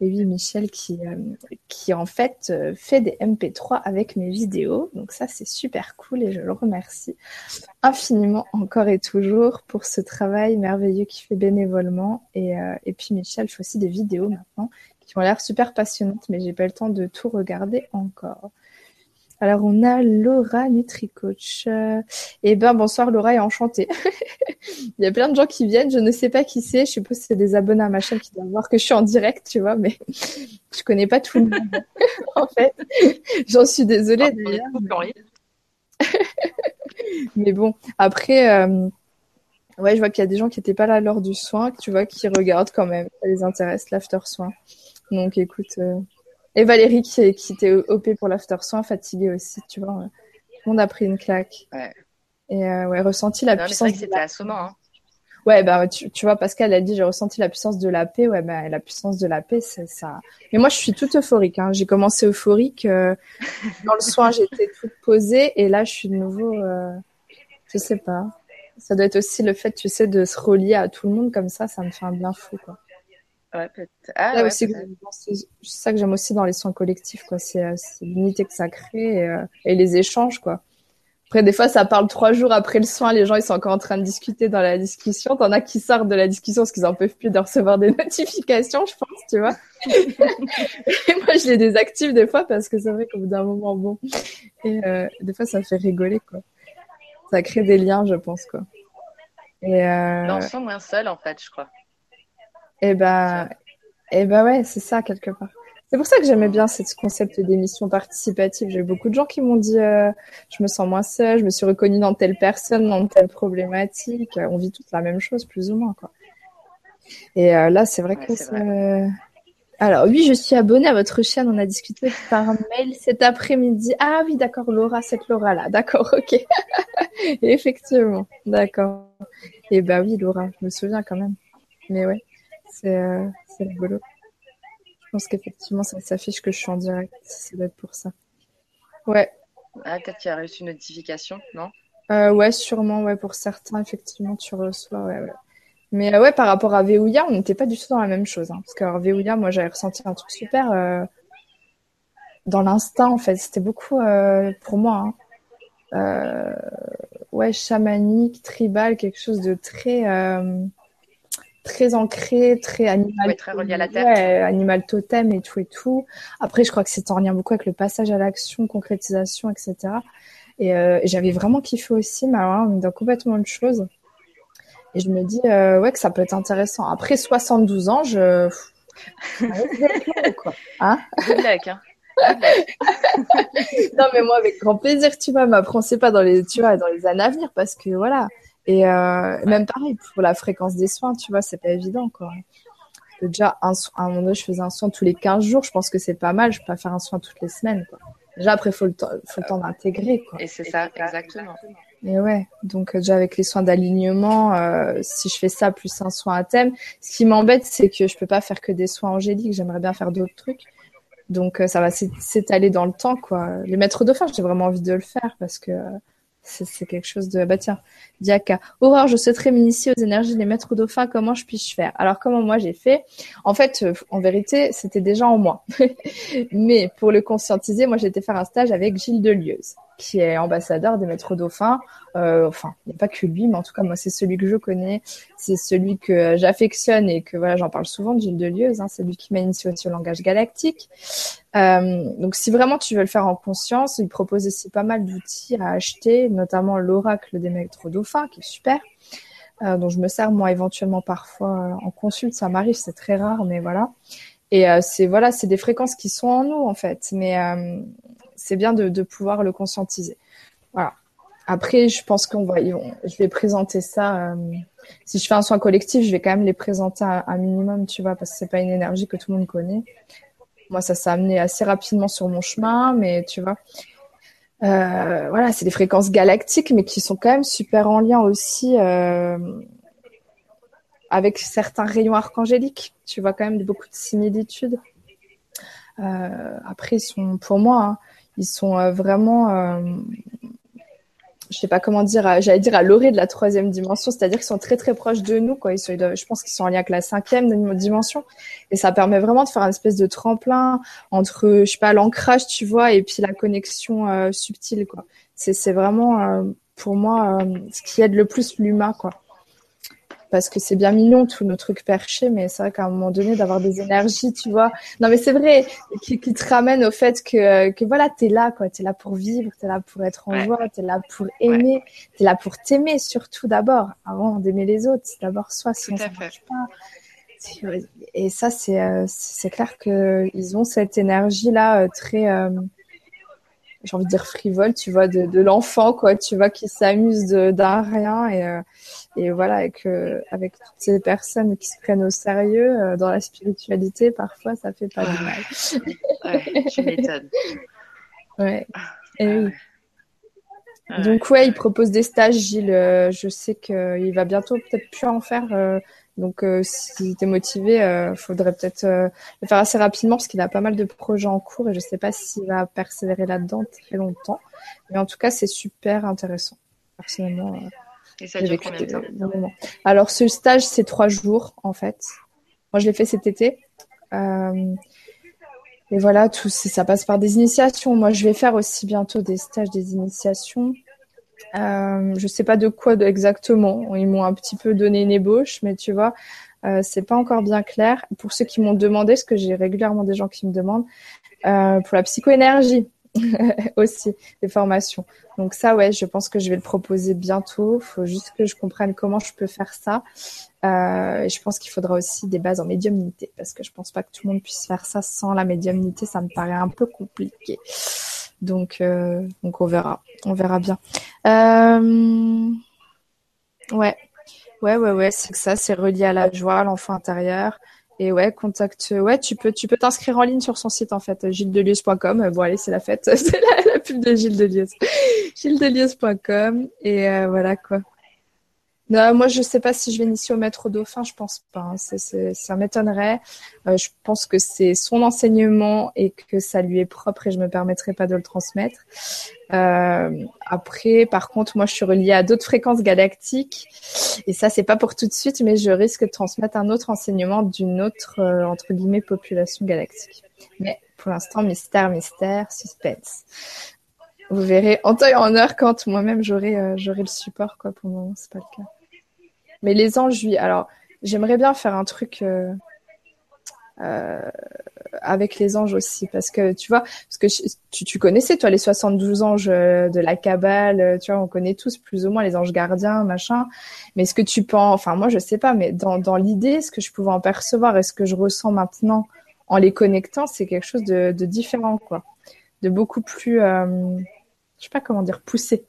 Et oui, Michel qui, euh, en fait euh, fait des MP3 avec mes vidéos. Donc ça, c'est super cool et je le remercie infiniment encore et toujours pour ce travail merveilleux qu'il fait bénévolement. Et, euh, et puis Michel fait aussi des vidéos maintenant qui ont l'air super passionnantes, mais j'ai pas le temps de tout regarder encore. Alors on a Laura NutriCoach. Eh ben bonsoir Laura et enchantée. Il y a plein de gens qui viennent, je ne sais pas qui c'est, je suppose que c'est des abonnés à ma chaîne qui doivent voir que je suis en direct, tu vois, mais je connais pas tout le monde. en fait, j'en suis désolée d'ailleurs. Mais... bon, après, euh, ouais, je vois qu'il y a des gens qui n'étaient pas là lors du soin, tu vois, qui regardent quand même, ça les intéresse l'after soin. Donc écoute. Euh, et Valérie qui, qui était OP pour l'after soin, fatiguée aussi, tu vois. Tout le monde a pris une claque. Ouais. Et euh, ouais, ressenti la puissance. C'est c'était assommant. Hein. Ouais, bah tu, tu vois, Pascal a dit j'ai ressenti la puissance de la paix. Ouais, bah la puissance de la paix, c'est ça. Mais moi, je suis toute euphorique. Hein. J'ai commencé euphorique euh, dans le soin, j'étais toute posée, et là, je suis de nouveau. Euh, je sais pas. Ça doit être aussi le fait, tu sais, de se relier à tout le monde comme ça. Ça me fait un bien fou, quoi. Ah, c'est ça que j'aime aussi dans les soins collectifs, quoi. C'est euh, l'unité que ça crée euh, et, les échanges, quoi. Après, des fois, ça parle trois jours après le soin, les gens, ils sont encore en train de discuter dans la discussion. T'en as qui sortent de la discussion parce qu'ils en peuvent plus de recevoir des notifications, je pense, tu vois. et moi, je les désactive des fois parce que c'est vrai qu'au bout d'un moment, bon. Et euh, des fois, ça fait rigoler, quoi. Ça crée des liens, je pense, quoi. Et euh... on se sent moins seul, en fait, je crois. Et eh ben, et eh ben ouais, c'est ça quelque part. C'est pour ça que j'aimais bien ce concept d'émission participative. J'ai eu beaucoup de gens qui m'ont dit euh, je me sens moins seule, je me suis reconnue dans telle personne, dans telle problématique. On vit toutes la même chose plus ou moins quoi. Et euh, là, c'est vrai que Alors oui, je suis abonnée à votre chaîne. On a discuté par mail cet après-midi. Ah oui, d'accord, Laura, cette Laura-là. D'accord, ok. Effectivement, d'accord. Et eh bah oui, Laura, je me souviens quand même. Mais ouais, c'est euh, rigolo. Je pense qu'effectivement, ça s'affiche que je suis en direct. Ça doit être pour ça. Ouais. Ah, peut-être qu'il y a reçu une notification, non? Euh, Ouais, sûrement. Ouais, pour certains, effectivement, tu reçois. Ouais, ouais. Mais euh, ouais, par rapport à Veouya, on n'était pas du tout dans la même chose. Hein, parce que Veouya, moi, j'avais ressenti un truc super euh, dans l'instinct, en fait. C'était beaucoup pour moi. Hein, ouais, chamanique, tribal, quelque chose de très très ancré, très animal. très relié à la terre. Ouais, animal totem et tout et tout. Après, je crois que c'est en lien beaucoup avec le passage à l'action, concrétisation, etc. Et, j'avais vraiment kiffé aussi, mais alors on est dans complètement autre chose. Et je me dis, euh, ouais, que ça peut être intéressant. Après 72 ans, je. quoi. Hein Good luck, hein. non, mais moi, avec grand plaisir, tu vois, mais après, on sait pas dans les, tu vois, dans les années à venir parce que voilà. Et euh, même pareil, pour la fréquence des soins, tu vois, c'est pas évident, quoi. Déjà, un, à un moment donné, je faisais un soin tous les 15 jours. Je pense que c'est pas mal. Je peux pas faire un soin toutes les semaines, quoi. Déjà, après, il faut le temps, faut le temps d'intégrer, quoi. Et c'est ça, exactement. Et ouais, donc euh, déjà avec les soins d'alignement, euh, si je fais ça plus un soin à thème, ce qui m'embête, c'est que je peux pas faire que des soins angéliques. J'aimerais bien faire d'autres trucs. Donc euh, ça va s'étaler dans le temps, quoi. Les maîtres dauphins, j'ai vraiment envie de le faire parce que c'est quelque chose de bah tiens Diaka Aurore je souhaiterais m'initier aux énergies des maîtres dauphins. Comment je puis-je faire? Alors comment moi j'ai fait? En fait en vérité c'était déjà en moi. Mais pour le conscientiser moi j'ai été faire un stage avec Gilles Delieuse qui est ambassadeur des maîtres dauphins. Euh, enfin, il n'y a pas que lui, mais en tout cas, moi, c'est celui que je connais, c'est celui que j'affectionne et que voilà, j'en parle souvent, Gilles Delieuse. Hein, c'est lui qui m'a initié aussi au langage galactique. Euh, donc, si vraiment tu veux le faire en conscience, il propose aussi pas mal d'outils à acheter, notamment l'oracle des maîtres dauphins, qui est super. Euh, dont je me sers moi éventuellement parfois en consulte, ça m'arrive, c'est très rare, mais voilà. Et c'est voilà, c'est des fréquences qui sont en nous en fait. Mais c'est bien de, pouvoir le conscientiser. Voilà. Après, je pense qu'on va, je vais présenter ça. Euh, si je fais un soin collectif, je vais quand même les présenter un, minimum, tu vois, parce que c'est pas une énergie que tout le monde connaît. Moi, ça s'est amené assez rapidement sur mon chemin, mais tu vois, euh, voilà, c'est des fréquences galactiques, mais qui sont quand même super en lien aussi euh, avec certains rayons archangéliques. Tu vois quand même beaucoup de similitudes. après, ils sont, pour moi, hein, ils sont euh, vraiment, euh, je sais pas comment dire, j'allais dire à l'orée de la troisième dimension, c'est-à-dire qu'ils sont très très proches de nous. Quoi. Ils sont, je pense qu'ils sont en lien avec la cinquième dimension, et ça permet vraiment de faire une espèce de tremplin entre, je sais pas, l'ancrage, tu vois, et puis la connexion euh, subtile. Quoi. C'est, vraiment pour moi ce qui aide le plus l'humain, quoi parce que c'est bien mignon tous nos trucs perchés, mais c'est vrai qu'à un moment donné d'avoir des énergies, tu vois. Non, mais c'est vrai, qui, qui, te ramène au fait que, que voilà, t'es là, quoi. T'es là pour vivre, t'es là pour être en joie, t'es là pour aimer, t'es là pour t'aimer surtout d'abord, avant d'aimer les autres. C'est d'abord soi, sinon ça marche pas. Et ça, c'est euh, c'est clair que ils ont cette énergie là euh, très euh, j'ai envie de dire frivole, tu vois, de, de l'enfant, quoi, tu vois, qui s'amuse d'un rien et, et voilà, avec, avec toutes ces personnes qui se prennent au sérieux euh, dans la spiritualité, parfois ça fait pas du mal. ouais, tu m'étonnes. Ouais. Et oui. Donc ouais, il propose des stages, Gilles. Euh, je sais qu'il va bientôt peut-être plus en faire. Euh, donc si tu es motivé, il faudrait peut-être le faire assez rapidement parce qu'il a pas mal de projets en cours et je sais pas s'il va persévérer là-dedans très longtemps. Mais en tout cas, c'est super intéressant. Personnellement, et ça dure combien de temps? Alors, ce stage, c'est trois jours, en fait. Moi, je l'ai fait cet été. Euh, et voilà, tout ça passe par des initiations. Moi, je vais faire aussi bientôt des stages des initiations. Euh, je sais pas de quoi exactement. Ils m'ont un petit peu donné une ébauche, mais tu vois, euh, c'est pas encore bien clair. Pour ceux qui m'ont demandé, parce que j'ai régulièrement des gens qui me demandent, euh, pour la psychoénergie, aussi des formations. Donc ça, ouais, je pense que je vais le proposer bientôt. Il faut juste que je comprenne comment je peux faire ça. Euh, et je pense qu'il faudra aussi des bases en médiumnité parce que je pense pas que tout le monde puisse faire ça sans la médiumnité. Ça me paraît un peu compliqué. Donc, euh, donc on verra, on verra bien. Euh... Ouais, ouais, ouais, ouais. C'est ça, c'est relié à la joie, l'enfant intérieur. et ouais, contact. Ouais, tu peux, tu peux t'inscrire en ligne sur son site en fait, gildelius.com. Bon allez, c'est la fête, c'est la, pub de Gilles gildelius.com et euh, voilà quoi. Non, moi, je sais pas si je vais initier au maître dauphin, je pense pas. Hein. ça m'étonnerait. Euh, je pense que c'est son enseignement et que ça lui est propre et je me permettrai pas de le transmettre. Euh, après, par contre, moi, je suis reliée à d'autres fréquences galactiques et ça, c'est pas pour tout de suite, mais je risque de transmettre un autre enseignement d'une autre, euh, entre guillemets, population galactique. Mais pour l'instant, mystère, mystère, suspense. Vous verrez en temps et en heure quand moi-même j'aurai j'aurai le support quoi. Pour le moment, c'est pas le cas. Mais les anges, oui. Alors, j'aimerais bien faire un truc euh, euh, avec les anges aussi, parce que tu vois, parce que tu, tu connaissais toi les 72 anges euh, de la Kabbale, tu vois, on connaît tous plus ou moins les anges gardiens, machin. Mais est-ce que tu penses, enfin moi je sais pas, mais dans, dans l'idée, ce que je pouvais en percevoir? Et ce que je ressens maintenant en les connectant, c'est quelque chose de, de, différent, quoi, de beaucoup plus, euh, je sais pas comment dire, poussé.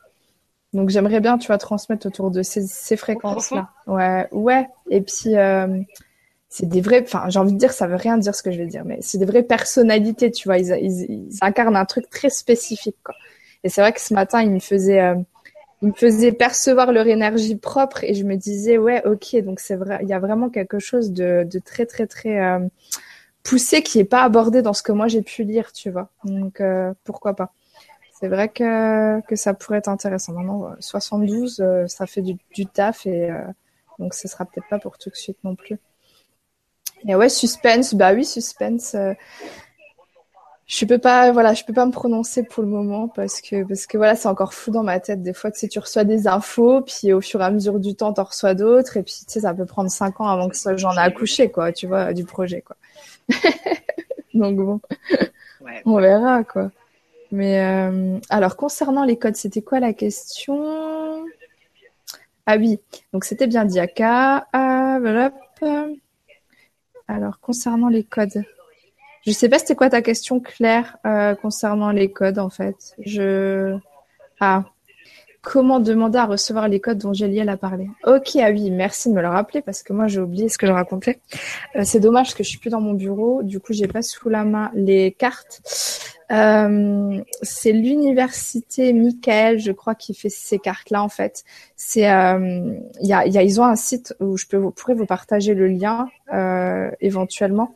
Donc j'aimerais bien, tu vois, transmettre autour de ces, ces fréquences-là. Ouais, ouais. Et puis euh, c'est des vrais, enfin j'ai envie de dire, ça veut rien dire ce que je vais dire, mais c'est des vraies personnalités, tu vois. Ils, ils, incarnent un truc très spécifique, quoi. Et c'est vrai que ce matin, ils me faisaient, euh, ils me faisaient percevoir leur énergie propre, et je me disais, ouais, ok, donc c'est vrai, il y a vraiment quelque chose de, de très, très, très euh, poussé qui est pas abordé dans ce que moi j'ai pu lire, tu vois. Donc euh, pourquoi pas c'est vrai que, que ça pourrait être intéressant. Maintenant, 72, euh, ça fait du, du taf et euh, donc ce sera peut-être pas pour tout de suite non plus. Et ouais, suspense, bah oui, suspense. Euh, je peux pas, voilà, je peux pas me prononcer pour le moment parce que parce que voilà, c'est encore fou dans ma tête. Des fois, tu sais, tu reçois des infos, puis au fur et à mesure du temps, tu en reçois d'autres, et puis tu sais, ça peut prendre cinq ans avant que j'en ai accouché, quoi, tu vois, du projet, quoi. donc bon, ouais, on verra, quoi. Mais euh, alors concernant les codes, c'était quoi la question? Ah oui, donc c'était bien Diaka. Ah. Alors concernant les codes, je sais pas c'était quoi ta question Claire euh, concernant les codes en fait. Je ah comment demander à recevoir les codes dont Géliel a parlé. Ok, ah oui, merci de me le rappeler parce que moi j'ai oublié ce que je racontais. Euh, c'est dommage que je suis plus dans mon bureau, du coup j'ai pas sous la main les cartes. Euh, c'est l'université Michael, je crois, qui fait ces cartes-là en fait. C'est, euh, y a, y a, ils ont un site où je peux, vous pourrez vous partager le lien euh, éventuellement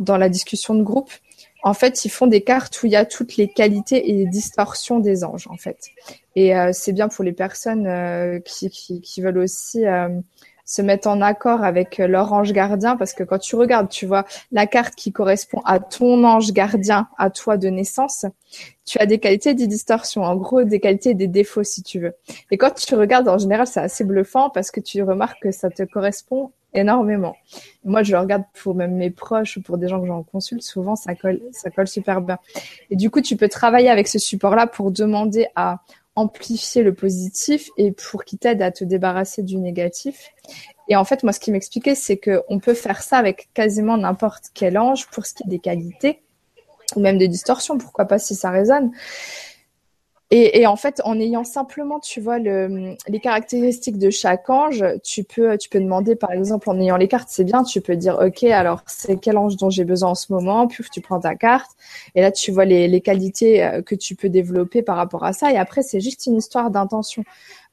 dans la discussion de groupe. En fait, ils font des cartes où il y a toutes les qualités et les distorsions des anges, en fait. Et euh, c'est bien pour les personnes euh, qui, qui, veulent aussi euh, se mettre en accord avec leur ange gardien, parce que quand tu regardes, tu vois la carte qui correspond à ton ange gardien, à toi de naissance, tu as des qualités et des distorsions, en gros des qualités et des défauts si tu veux. Et quand tu regardes, en général, c'est assez bluffant parce que tu remarques que ça te correspond énormément. Moi, je regarde pour même mes proches ou pour des gens que j'en consulte, souvent ça colle, ça colle super bien. Et du coup, tu peux travailler avec ce support-là pour demander à amplifier le positif et pour qu'il t'aide à te débarrasser du négatif. Et en fait, moi, ce qui m'expliquait, c'est qu'on peut faire ça avec quasiment n'importe quel ange pour ce qui est des qualités ou même des distorsions, pourquoi pas si ça résonne. Et, et, en fait, en ayant simplement, tu vois, le, les caractéristiques de chaque ange, tu peux, tu peux demander, par exemple, en ayant les cartes, c'est bien, tu peux dire, OK, alors c'est quel ange dont j'ai besoin en ce moment, puis tu prends ta carte, et là, tu vois les, les qualités euh, que tu peux développer par rapport à ça, et après, c'est juste une histoire d'intention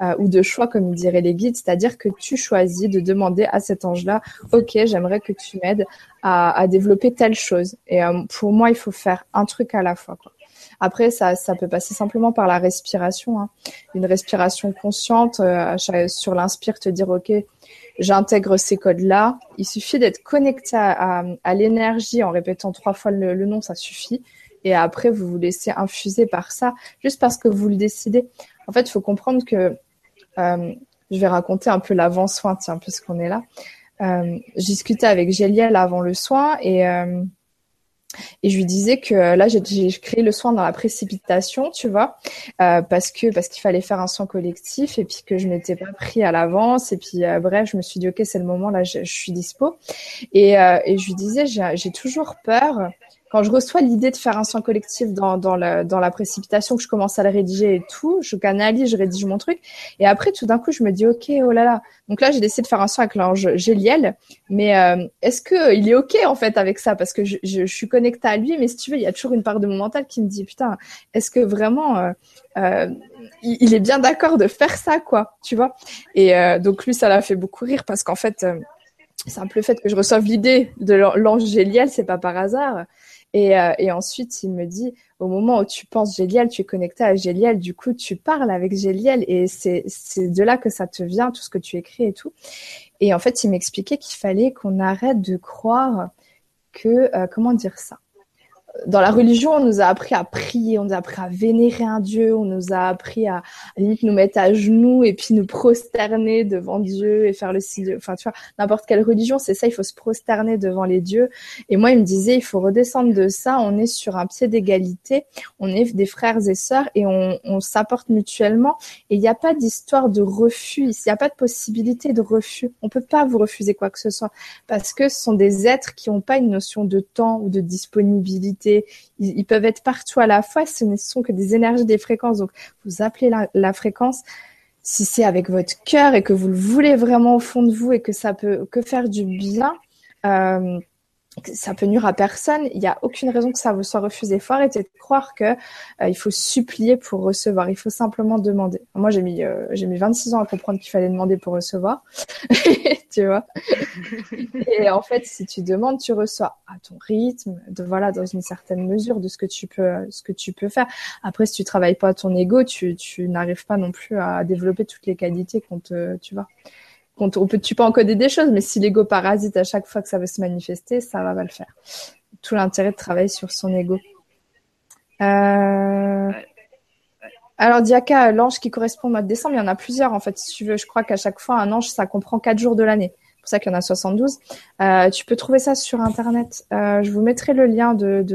euh, ou de choix, comme diraient les guides, c'est-à-dire que tu choisis de demander à cet ange-là, OK, j'aimerais que tu m'aides à, à, développer telle chose. Et euh, pour moi, il faut faire un truc à la fois, quoi. Après, ça, ça peut passer simplement par la respiration, hein. une respiration consciente. Euh, sur l'inspire, te dire ok, j'intègre ces codes-là. Il suffit d'être connecté à, l'énergie en répétant trois fois le, le, nom, ça suffit. Et après, vous vous laissez infuser par ça, juste parce que vous le décidez. En fait, il faut comprendre que euh, je vais raconter un peu l'avant-soin, tiens, puisqu'on est là. Euh, je discutais avec Géliel avant le soin et euh, et je lui disais que euh, là, j'ai créé le soin dans la précipitation, tu vois, euh, parce que parce qu'il fallait faire un soin collectif et puis que je m'étais pas pris à l'avance. Et puis euh, bref, je me suis dit ok, c'est le moment là, je, je suis dispo. Et, euh, et je lui disais, j'ai toujours peur quand je reçois l'idée de faire un soin collectif dans, dans, la, dans la précipitation, que je commence à le rédiger et tout, je canalise, je rédige mon truc. Et après, tout d'un coup, je me dis, OK, oh là là. Donc là, j'ai décidé de faire un soin avec l'ange Géliel. Mais euh, est-ce que il est OK, en fait, avec ça? Parce que je, je, suis connectée à lui, mais si tu veux, il y a toujours une part de mon mental qui me dit, putain, est-ce que vraiment... Euh, euh, il, est bien d'accord de faire ça, quoi, tu vois? Et donc lui, ça l'a fait beaucoup rire parce qu'en fait, simple fait que je reçoive l'idée de l'ange Géliel, c'est pas par hasard. Et, euh, et, ensuite, il me dit, au moment où tu penses Géliel, tu es connecté à Géliel, du coup, tu parles avec Géliel et c'est de là que ça te vient, tout ce que tu écris et tout. Et en fait, il m'expliquait qu'il fallait qu'on arrête de croire que, euh, comment dire ça? Dans la religion, on nous a appris à prier, on nous a appris à vénérer un Dieu, on nous a appris à, à nous mettre à genoux et puis nous prosterner devant Dieu et faire le signe. Enfin, tu vois, n'importe quelle religion, c'est ça, il faut se prosterner devant les dieux. Et moi, il me disait, il faut redescendre de ça. On est sur un pied d'égalité, on est des frères et sœurs et on, s'apporte mutuellement. Et il n'y a pas d'histoire de refus, il n'y a pas de possibilité de refus. On peut pas vous refuser quoi que ce soit parce que ce sont des êtres qui n'ont pas une notion de temps ou de disponibilité ils, peuvent être partout à la fois. Ce ne sont que des énergies, des fréquences. Donc, vous appelez la, fréquence. Si c'est avec votre cœur et que vous le voulez vraiment au fond de vous et que ça peut que faire du bien, euh, ça peut nuire à personne. Il n'y a aucune raison que ça vous soit refusé. Il faut arrêter de croire que euh, il faut supplier pour recevoir. Il faut simplement demander. Moi, j'ai mis euh, j'ai mis 26 ans à comprendre qu'il fallait demander pour recevoir. tu vois? Et en fait, si tu demandes, tu reçois à ton rythme, de voilà, dans une certaine mesure de ce que tu peux ce que tu peux faire. Après, si tu travailles pas à ton ego, tu tu n'arrives pas non plus à développer toutes les qualités qu'on te tu vois on peut, tu peux encoder des choses, mais si l'ego parasite à chaque fois que ça veut se manifester, ça va pas le faire. Tout l'intérêt de travailler sur son ego. Euh... Alors, Diaka, l'ange qui correspond au mois de décembre, il y en a plusieurs en fait. Si tu veux, je crois qu'à chaque fois, un ange, ça comprend quatre jours de l'année. C'est pour ça qu'il y en a 72. Euh, tu peux trouver ça sur Internet. Euh, je vous mettrai le lien de,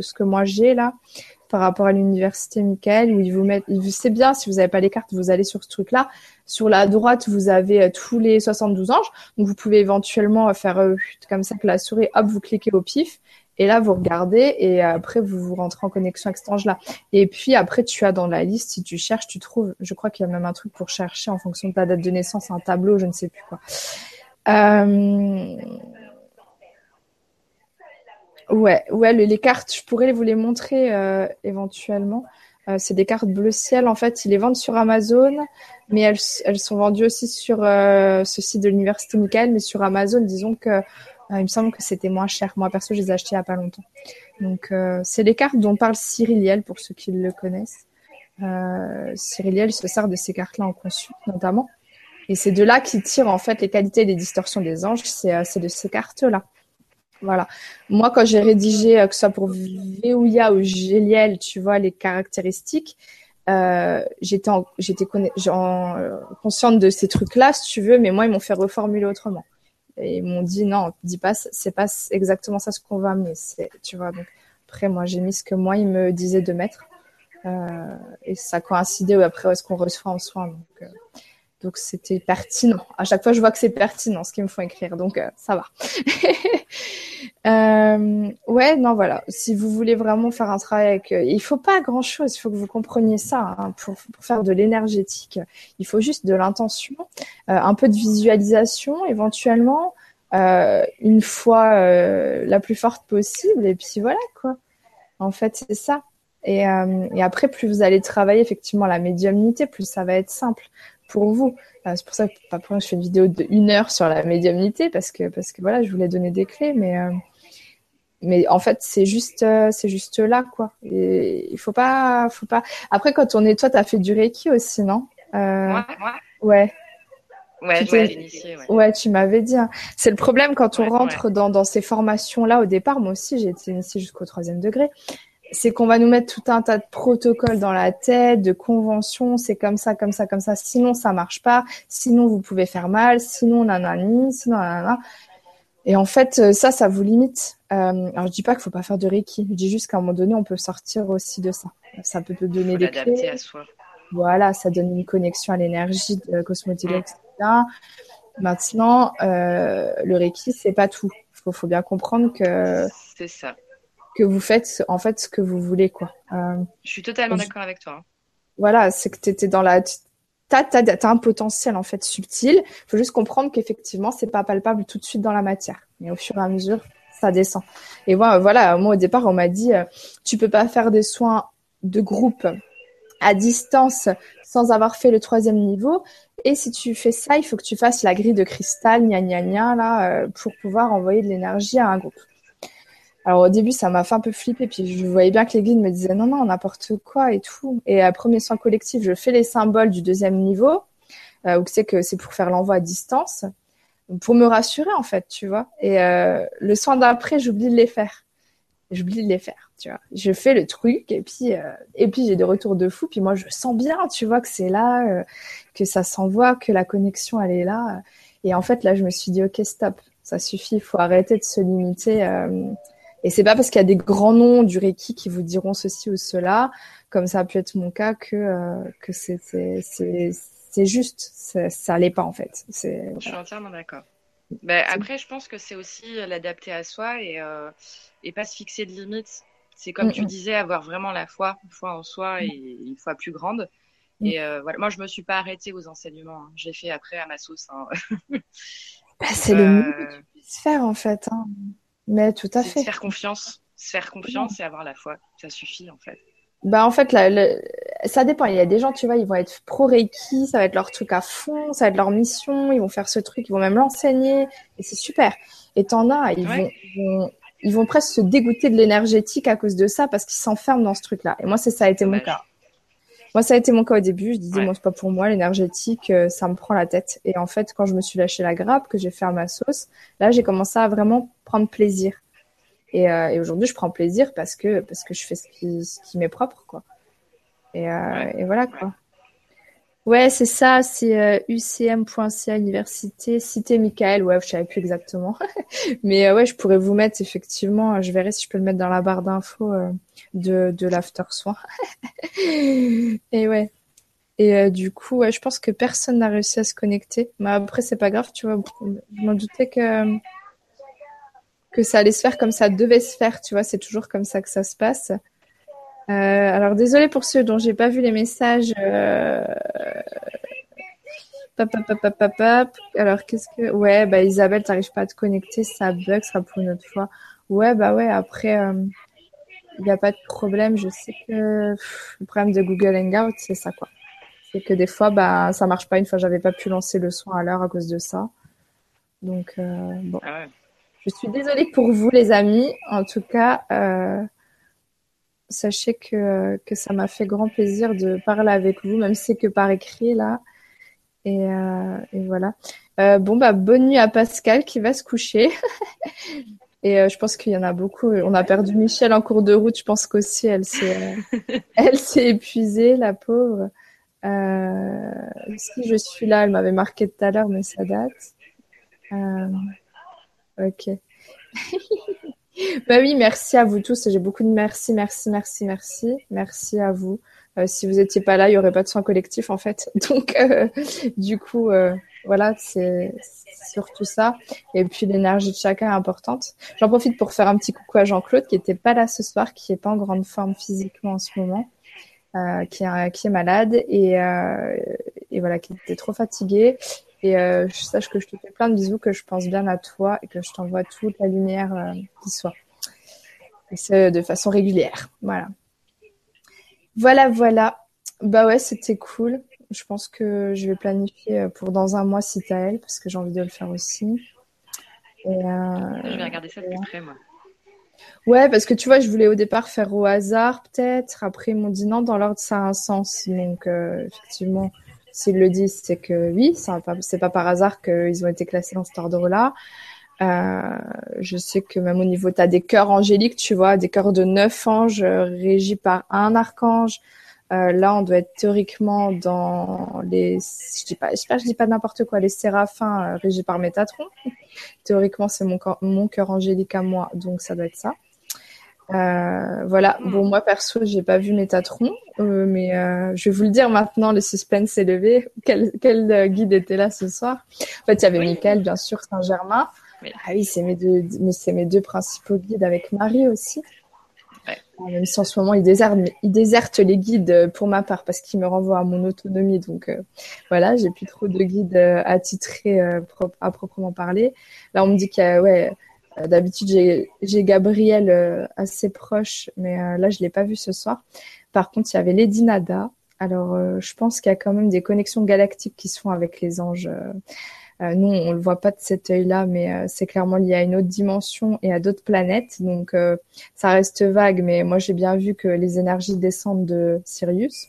ce que moi j'ai là par rapport à l'université Michael où ils vous mettent, c'est bien si vous n'avez pas les cartes, vous allez sur ce truc-là. Sur la droite, vous avez euh, tous les 72 anges, donc vous pouvez éventuellement euh, faire euh, comme ça que la souris, hop, vous cliquez au pif. Et là, vous regardez et après, vous vous rentrez en connexion avec cet ange-là. Et puis après, tu as dans la liste, si tu cherches, tu trouves. Je crois qu'il y a même un truc pour chercher en fonction de ta date de naissance, un tableau, je ne sais plus quoi. Ouais, ouais, les, cartes, je pourrais vous les montrer euh, éventuellement. Euh, c'est des cartes bleu ciel. En fait, ils les vendent sur Amazon, mais elles, elles sont vendues aussi sur euh, ce site de l'université Michael. Mais sur Amazon, disons que il me semble que c'était moins cher. Moi, perso, je les ai achetées il n'y a pas longtemps. Donc, c'est les cartes dont parle Cyriliel pour ceux qui le connaissent. Euh, Cyriliel se sert de ces cartes-là en conçu, notamment. Et c'est de là qu'il tire en fait les qualités et les distorsions des anges. C'est de ces cartes-là. Voilà. Moi, quand j'ai rédigé, euh, que ce soit pour Veouya ou Géliel, tu vois, les caractéristiques, euh, j'étais j'étais euh, consciente de ces trucs-là, si tu veux, mais moi, ils m'ont fait reformuler autrement. Et ils m'ont dit, non, dis pas, c'est pas exactement ça ce qu'on va mais c'est, tu vois. Donc, après, moi, j'ai mis ce que moi, ils me disaient de mettre. Euh, et ça coïncidait après ce qu'on reçoit en soin. Donc, euh, donc c'était pertinent. À chaque fois, je vois que c'est pertinent ce qu'ils me font écrire, donc euh, ça va. euh, ouais, non, voilà. Si vous voulez vraiment faire un travail avec, euh, il faut pas grand chose. Il faut que vous compreniez ça hein, pour, faire de l'énergétique. Il faut juste de l'intention, euh, un peu de visualisation, éventuellement, euh, une fois la plus forte possible, et puis voilà quoi. En fait, c'est ça. Et, et, après, plus vous allez travailler effectivement la médiumnité, plus ça va être simple pour vous. C'est pour ça que pas pour je fais une vidéo de une heure sur la médiumnité parce que parce que voilà, je voulais donner des clés, mais euh, mais en fait c'est juste euh, c'est juste là quoi. Et il faut pas faut pas. Après quand on est toi, t'as fait du reiki aussi, non? Euh, Ouais. Ouais, tu ouais. ouais. tu m'avais dit. Hein. C'est le problème quand on rentre dans, dans ces formations-là au départ. Moi aussi, j'ai été initiée jusqu'au troisième degré c'est qu'on va nous mettre tout un tas de protocoles dans la tête, de conventions, c'est comme ça, comme ça, comme ça. Sinon, ça marche pas. Sinon, vous pouvez faire mal. Sinon, nanani, sinon, nanana. Et en fait, euh, ça, ça vous limite. Euh, alors, je dis pas qu'il faut pas faire de Reiki. Je dis juste qu'à un moment donné, on peut sortir aussi de ça. Ça peut te donner des clés. à soi. Voilà, ça donne une connexion à l'énergie de Cosmotique, etc. Maintenant, euh, le Reiki, c'est pas tout. Il faut, faut bien comprendre que. C'est ça que vous faites en fait ce que vous voulez quoi. je suis totalement d'accord avec toi. Hein. Voilà, c'est que tu étais dans la t'as as, un potentiel en fait subtil. Il faut juste comprendre qu'effectivement c'est pas palpable tout de suite dans la matière, mais au fur et à mesure ça descend. Et moi voilà, moi au départ on m'a dit tu peux pas faire des soins de groupe à distance sans avoir fait le troisième niveau. Et si tu fais ça, il faut que tu fasses la grille de cristal, gna gna gna, là, euh, pour pouvoir envoyer de l'énergie à un groupe. Alors au début, ça m'a fait un peu flipper, puis je voyais bien que les guides me disaient non, non, n'importe quoi et tout. Et à premier soin collectif, je fais les symboles du deuxième niveau, euh, où c'est que c'est pour faire l'envoi à distance, pour me rassurer en fait, tu vois. Et euh, le soin d'après, j'oublie de les faire. J'oublie de les faire tu vois. Je fais le truc et puis euh, et puis j'ai des retours de fou. Puis moi je sens bien, tu vois, que c'est là, euh, que ça s'envoie, que la connexion elle est là. Et en fait là je me suis dit ok stop, ça suffit, il faut arrêter de se limiter. Euh, et c'est pas parce qu'il y a des grands noms du Reiki qui vous diront ceci ou cela, comme ça a pu être mon cas, que que c'est juste, ça, l'est pas en fait. Je suis entièrement d'accord. Ben, après, je pense que c'est aussi l'adapter à soi et, euh, et pas se fixer de limites. C'est comme tu disais, avoir vraiment la foi, foi en soi et une foi plus grande. Et euh, voilà, moi, je me suis pas arrêtée aux enseignements. Hein. J'ai fait après à ma sauce. Hein. Bah, c'est le mieux que tu puisses faire en fait. Hein. Mais tout à fait. Se faire confiance, se faire confiance et avoir la foi. Ça suffit en fait. Bah en fait, ça dépend. Il y a des gens, tu vois, ils vont être pro Reiki, ça va être leur truc à fond, ça va être leur mission, ils vont faire ce truc, ils vont même l'enseigner, et c'est super. Et t'en as, ils vont, ils vont presque se dégoûter de l'énergétique à cause de ça parce qu'ils s'enferment dans ce truc-là. Et moi, c'est ça a été mon cas. Moi, ça a été mon cas au début. Je disais, moi, c'est pas pour moi, l'énergétique, euh, ça me prend la tête. Et en fait, quand je me suis lâché la grappe, que j'ai fait à ma sauce, là, j'ai commencé à vraiment prendre plaisir. Et, euh, et aujourd'hui, je prends plaisir parce que, parce que je fais ce qui, ce qui m'est propre, quoi. Et, euh, et voilà, quoi. Ouais, c'est ça, c'est euh, ucm.ca université, cité Michael, ouais, je savais plus exactement. Mais euh, ouais, je pourrais vous mettre effectivement, je verrai si je peux le mettre dans la barre d'infos euh, de, de l'after soin. et ouais. Et euh, du coup, je pense que personne n'a réussi à se connecter. Mais après, c'est pas grave, tu vois, je m'en doutais que que ça allait se faire comme ça devait se faire, tu vois, c'est toujours comme ça que ça se passe. Euh, alors désolé pour ceux dont j'ai pas vu les messages. Euh... Alors qu'est-ce que ouais bah Isabelle t'arrives pas à te connecter ça bug sera pour une autre fois. Ouais bah ouais après il euh, n'y a pas de problème je sais que le problème de Google Hangout c'est ça quoi. C'est que des fois bah ça marche pas une fois j'avais pas pu lancer le son à l'heure à cause de ça. Donc euh, bon. Ah je suis désolée pour vous les amis en tout cas. Euh, sachez que, que ça m'a fait grand plaisir de parler avec vous, même si c'est que par écrit là. Et, euh, et voilà. Euh, bon bah bonne nuit à Pascal qui va se coucher. et euh, je pense qu'il y en a beaucoup. On a perdu Michel en cours de route. Je pense qu'aussi elle s'est elle s'est épuisée, la pauvre. si je suis là, elle m'avait marqué tout à l'heure, mais ça date. ok. Bah oui, merci à vous tous. J'ai beaucoup de merci, merci, merci, merci. Merci à vous. Euh, si vous étiez pas là, il y aurait pas de soins collectif en fait. Donc, euh, du coup, euh, voilà, c'est surtout ça. Et puis l'énergie de chacun est importante. J'en profite pour faire un petit coucou à Jean-Claude qui était pas là ce soir, qui est pas en grande forme physiquement en ce moment, qui est qui est malade et et voilà, qui était trop fatigué et euh, je sache que je te fais plein de bisous, que je pense bien à toi et que je t'envoie toute la lumière euh, qui soit. Et c'est de façon régulière. Voilà. Voilà, voilà. Bah ouais, c'était cool. Je pense que je vais planifier euh, pour dans un mois si t'as elle, parce que j'ai envie de le faire aussi. Et, euh, je vais regarder ça de plus près, moi. Ouais, parce que tu vois, je voulais au départ faire au hasard, peut-être. Après, ils m'ont dit non, dans l'ordre, ça a un sens. Donc, effectivement, S'ils le disent, c'est que oui, c'est pas par hasard qu'ils ont été classés dans cet ordre-là. Euh, je sais que même au niveau, tu as des cœurs angéliques, tu vois, des cœurs de neuf anges euh, régis par un archange. Euh, là, on doit être théoriquement dans les, je dis pas, j'espère je dis pas n'importe quoi, les séraphins régis par Métatron. théoriquement, c'est mon, mon cœur angélique à moi, donc ça doit être ça. Euh, voilà. Hmm. Bon, moi perso, j'ai pas vu Métatron, euh, mais euh, je vais vous le dire maintenant. Le suspense est levé. Quel, quel guide était là ce soir? En fait, il y avait Michael, bien sûr, Saint-Germain. Ah oui, c'est mes deux, mais c'est mes deux principaux guides avec Marie aussi. Même si en ce moment, il déserte, il déserte les guides pour ma part parce qu'il me renvoie à mon autonomie. Donc voilà, j'ai plus trop de guides attitrés à proprement parler. Là, on me dit qu'il y a, ouais, d'habitude, j'ai Gabriel assez proche, mais là, je l'ai pas vu ce soir. Par contre, il y avait Lady Nada. Alors, je pense qu'il y a quand même des connexions galactiques qui se avec les anges. Euh, nous, on le voit pas de cet œil-là, mais euh, c'est clairement lié à une autre dimension et à d'autres planètes. Donc, euh, ça reste vague, mais moi, j'ai bien vu que les énergies descendent de Sirius.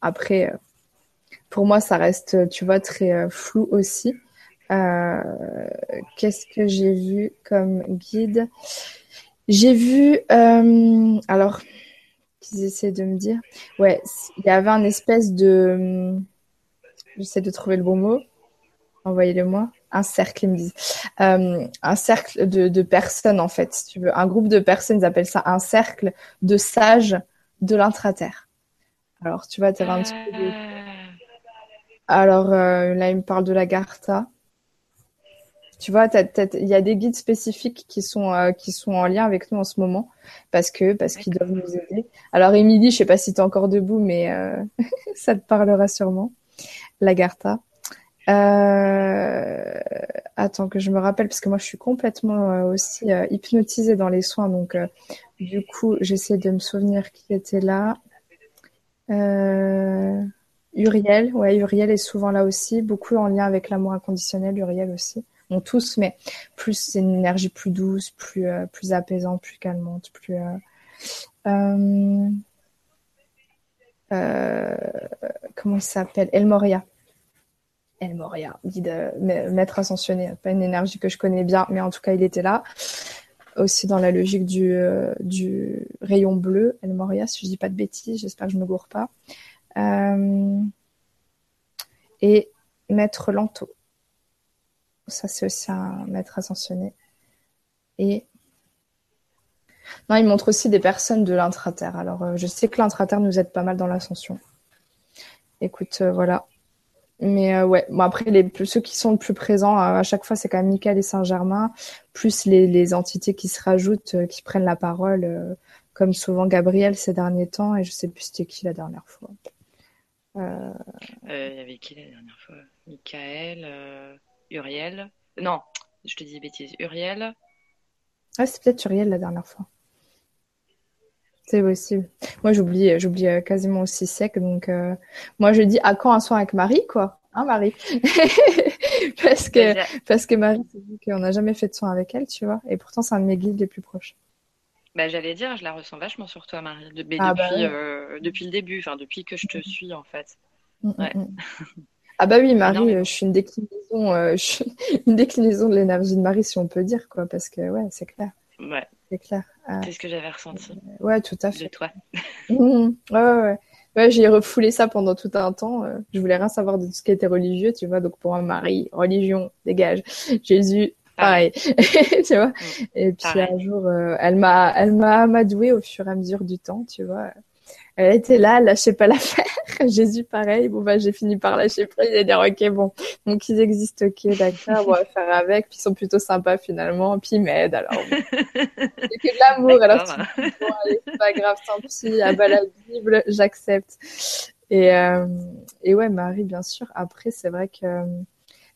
Après, pour moi, ça reste, tu vois, très flou aussi. Qu'est-ce que j'ai vu comme guide? J'ai vu, alors, qu'ils essaient de me dire, ouais, il y avait un espèce de, j'essaie de trouver le bon mot envoyez-le-moi. Un cercle, ils me disent. Euh, un cercle de, personnes, en fait, si tu veux. Un groupe de personnes, ils appellent ça un cercle de sages de l'intraterre. Alors, tu vois, tu un petit peu Alors, euh, là, il me parle de la Gartha. Tu vois, il y a des guides spécifiques qui sont euh, qui sont en lien avec nous en ce moment parce que parce qu'ils doivent nous aider. Alors Émilie, je sais pas si tu es encore debout, mais ça te parlera sûrement. La Gartha. Euh... Attends que je me rappelle parce que moi je suis complètement euh, aussi euh, hypnotisée dans les soins donc euh, du coup j'essaie de me souvenir qui était là. Uriel, ouais Uriel est souvent là aussi, beaucoup en lien avec l'amour inconditionnel. Uriel aussi, bon tous mais plus c'est une énergie plus douce, plus plus apaisante, plus calmante, plus comment il s'appelle? El Moria. El Moria, maître ascensionné, pas une énergie que je connais bien, mais en tout cas il était là. Aussi dans la logique du, euh, du rayon bleu, El Moria, si je dis pas de bêtises, j'espère que je me gourre pas. Euh, et maître Lanto. Ça c'est aussi un maître ascensionné. Et non, il montre aussi des personnes de l'intraterre. Alors, euh, je sais que l'intraterre nous aide pas mal dans l'ascension. Écoute, voilà, mais euh, ouais, bon, après, ceux qui sont le plus présents euh, à chaque fois, c'est quand même Michael et Saint-Germain, plus les, entités qui se rajoutent, euh, qui prennent la parole, comme souvent Gabriel ces derniers temps, et je sais plus c'était qui la dernière fois. Il y avait qui la dernière fois? Michael, Uriel. Non, je te dis des bêtises. Uriel. Ah, c'est peut-être Uriel la dernière fois. C'est possible. Moi, j'oublie, j'oublie euh, quasiment aussi sec. Donc, euh, moi, je dis à quand un soin avec Marie, quoi. Hein, Marie? Parce que, parce que Marie dit qu'on n'a jamais fait de soin avec elle, tu vois. Et pourtant, c'est un de mes guides les plus proches. Bah, j'allais dire, je la ressens vachement sur toi, Marie. Ah, bah depuis, euh, depuis le début, enfin, depuis que je te suis, en fait. Mm. Ah bah oui, Marie, je suis une déclinaison, suis une déclinaison de l'énergie de Marie, si on peut dire, quoi, parce que ouais, c'est clair. Ouais. C'est clair. C'est ce que j'avais ressenti. Ouais, tout à fait. De toi. Mmh. ouais, ouais. Ouais, j'ai refoulé ça pendant tout un temps. Euh, je voulais rien savoir de tout ce qui était religieux, tu vois. Donc pour un Marie, religion, dégage. Jésus, pareil. tu vois? Mmh. Et puis un jour, euh, elle m'a, elle m'a amadoué au fur et à mesure du temps, tu vois elle était là, elle lâchait pas l'affaire. Jésus, pareil. Bon, bah, j'ai fini par lâcher prise et dire, OK, bon, donc ils existent, OK, d'accord, on va faire avec. Puis ils sont plutôt sympas finalement. Puis ils m'aident, alors. c'est que de l'amour. Alors, tu dis, bon, allez, c'est pas grave, tant pis, à bas la Bible, j'accepte. Et, euh, et ouais, Marie, bien sûr. Après, c'est vrai que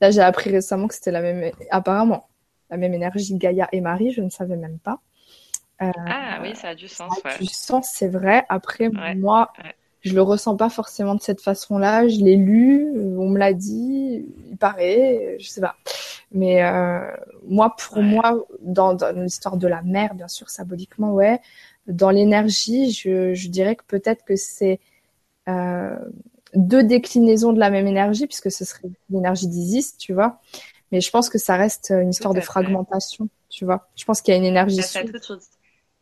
là, j'ai appris récemment que c'était la même, apparemment, la même énergie Gaïa et Marie. Je ne savais même pas. Euh, ah oui, ça a du sens. Ça a du sens, c'est vrai. Après, moi, je le ressens pas forcément de cette façon-là. Je l'ai lu, on me l'a dit, il paraît, je sais pas. Mais euh, moi, pour moi, dans, dans l'histoire de la mer, bien sûr, symboliquement, ouais. Dans l'énergie, je, je, dirais que peut-être que c'est euh, deux déclinaisons de la même énergie, puisque ce serait l'énergie d'Isis, tu vois. Mais je pense que ça reste une histoire de fragmentation, tu vois. Je pense qu'il y a une énergie.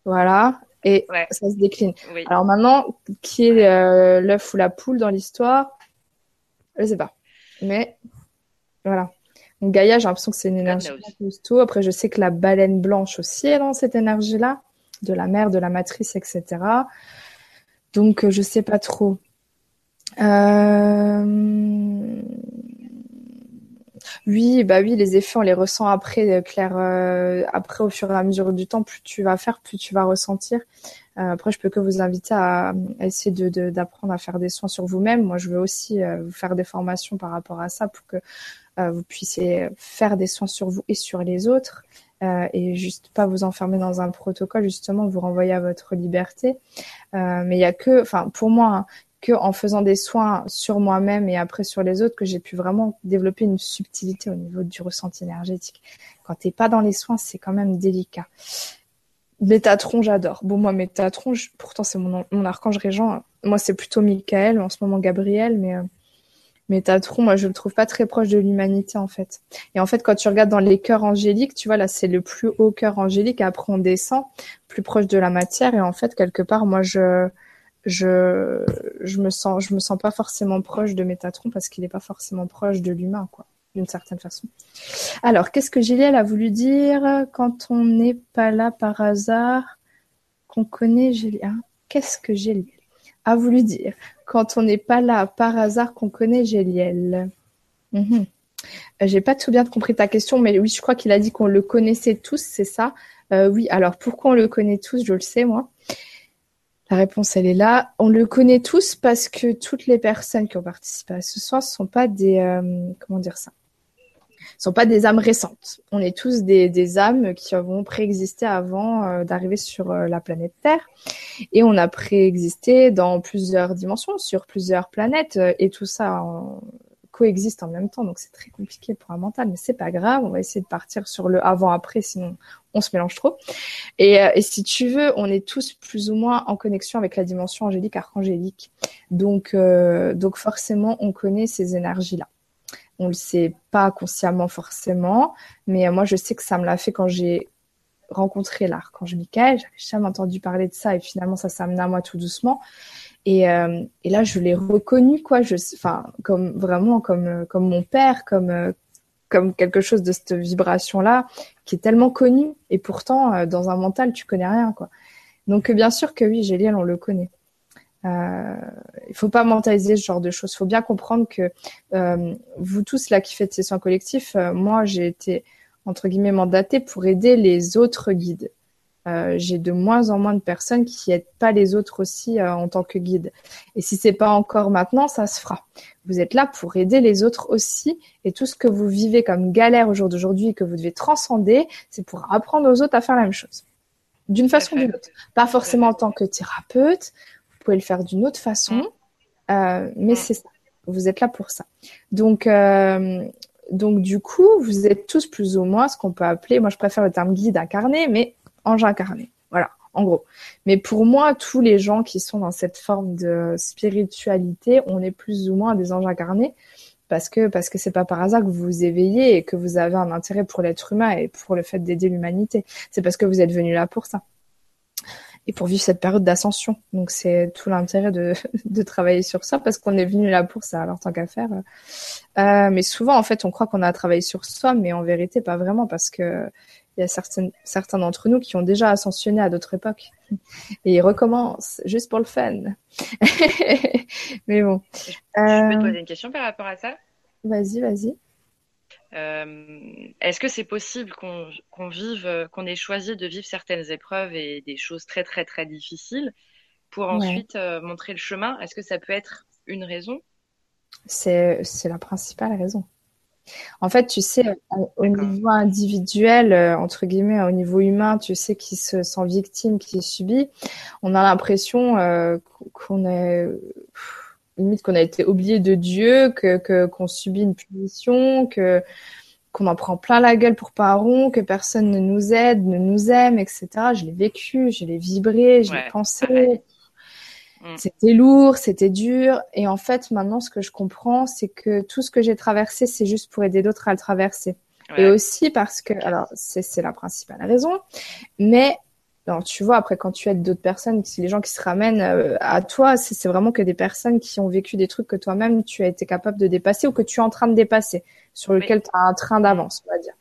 Voilà, et ça se décline. Alors maintenant, qui est euh, l'œuf ou la poule dans l'histoire? Je sais pas. Mais voilà. Donc Gaïa, j'ai l'impression que c'est une énergie tout. Après, je sais que la baleine blanche aussi est dans cette énergie-là, de la mer, de la matrice, etc. Donc, euh, je sais pas trop. Euh... Oui, bah oui, les effets, on les ressent après, Claire. après, au fur et à mesure du temps, plus tu vas faire, plus tu vas ressentir. après, je peux que vous inviter à, essayer de d'apprendre à faire des soins sur vous-même. Moi, je veux aussi vous faire des formations par rapport à ça pour que vous puissiez faire des soins sur vous et sur les autres. Euh, et juste pas vous enfermer dans un protocole, justement, vous renvoyer à votre liberté. Euh, mais il y a que, enfin, pour moi, hein, que en faisant des soins sur moi-même et après sur les autres, que j'ai pu vraiment développer une subtilité au niveau du ressenti énergétique. Quand t'es pas dans les soins, c'est quand même délicat. Métatron, j'adore. Bon, moi, Métatron, pourtant, c'est mon, mon archange régent. Moi, c'est plutôt Michael, en ce moment Gabriel, mais euh, mais Tatron, moi, je le trouve pas très proche de l'humanité, en fait. Et en fait, quand tu regardes dans les cœurs angéliques, tu vois, là, c'est le plus haut cœur angélique. Après, on descend plus proche de la matière. Et en fait, quelque part, moi, je, je, je me sens, je me sens pas forcément proche de Métatron parce qu'il est pas forcément proche de l'humain, quoi, d'une certaine façon. Alors, qu'est-ce que Géliel a voulu dire quand on n'est pas là par hasard, qu'on connaît Géliel? Hein? Qu'est-ce que Géliel a voulu dire quand on n'est pas là par hasard qu'on connaît Géliel. Mhm. Euh, j'ai pas tout bien compris ta question, mais oui, je crois qu'il a dit qu'on le connaissait tous, c'est ça? Euh, oui, alors pourquoi on le connaît tous Je le sais, moi. La réponse, elle est là. On le connaît tous parce que toutes les personnes qui ont participé à ce soir ne sont pas des... Euh, comment dire ça? Sont pas des âmes récentes. On est tous des, âmes qui avons préexisté avant euh, d'arriver sur euh, la planète Terre. Et on a préexisté dans plusieurs dimensions, sur plusieurs planètes. Et tout ça coexiste en même temps. Donc c'est très compliqué pour un mental, mais c'est pas grave. On va essayer de partir sur le avant-après, sinon on se mélange trop. Et, et, si tu veux, on est tous plus ou moins en connexion avec la dimension angélique, archangélique. Donc, donc forcément, on connaît ces énergies-là on le sait pas consciemment forcément, mais moi je sais que ça me l'a fait quand j'ai rencontré l'archange Michael. J'avais jamais entendu parler de ça et finalement ça s'est amené à moi tout doucement. Et, euh, et là je l'ai reconnu quoi, enfin comme vraiment comme comme mon père, comme comme quelque chose de cette vibration là qui est tellement connu et pourtant euh, dans un mental tu connais rien quoi. Donc bien sûr que oui, Géliel on le connaît. Euh, il faut pas mentaliser ce genre de choses. Il faut bien comprendre que euh, vous tous là qui faites ces soins collectifs, euh, moi j'ai été entre guillemets mandatée pour aider les autres guides. Euh, j'ai de moins en moins de personnes qui aident pas les autres aussi en tant que guide. Et si c'est pas encore maintenant, ça se fera. Vous êtes là pour aider les autres aussi, et tout ce que vous vivez comme galère au jour d'aujourd'hui et que vous devez transcender, c'est pour apprendre aux autres à faire la même chose, d'une façon ou d'une autre. Pas forcément en tant que thérapeute pouvez le faire d'une autre façon, mm. euh, mais mm. c'est ça. Vous êtes là pour ça. Donc, euh, donc du coup, vous êtes tous plus ou moins ce qu'on peut appeler, moi je préfère le terme guide incarné, mais ange incarné. Voilà, en gros. Mais pour moi, tous les gens qui sont dans cette forme de spiritualité, on est plus ou moins des anges incarnés parce que parce que c'est pas par hasard que vous vous éveillez et que vous avez un intérêt pour l'être humain et pour le fait d'aider l'humanité. C'est parce que vous êtes venu là pour ça et pour vivre cette période d'ascension. Donc c'est tout l'intérêt de, de travailler sur ça parce qu'on est venu là pour ça. Alors tant qu'à faire. Euh, mais souvent en fait on croit qu'on a travaillé sur soi, mais en vérité pas vraiment parce que il y a certaines, certains d'entre nous qui ont déjà ascensionné à d'autres époques et ils recommencent juste pour le fun. mais bon. Je peux te euh, poser une question par rapport à ça? Vas-y, vas-y. Euh, est-ce que c'est possible qu'on vive, euh, qu'on ait choisi de vivre certaines épreuves et des choses très très très difficiles pour ensuite euh, montrer le chemin? Est-ce que ça peut être une raison? C'est la principale raison. En fait, tu sais, au niveau individuel, entre guillemets, au niveau humain, tu sais, qui se sent victime, qui subit, on a l'impression qu'on est limite qu'on a été oublié de Dieu, que qu'on subit une punition, que qu'on en prend plein la gueule pour pas un rond, que personne ne nous aide, ne nous aime, etc. Je l'ai vécu, je l'ai vibré, je l'ai pensé. Mm. C'était lourd, c'était dur. Et en fait, maintenant, ce que je comprends, c'est que tout ce que j'ai traversé, c'est juste pour aider d'autres à le traverser. Et aussi parce que, alors, c'est la principale raison, mais alors, tu vois, après, quand tu aides d'autres personnes, si les gens qui se ramènent euh, à toi, c'est vraiment que des personnes qui ont vécu des trucs que toi-même, tu as été capable de dépasser ou que tu es en train de dépasser, sur lequel tu as un train d'avance, on va dire.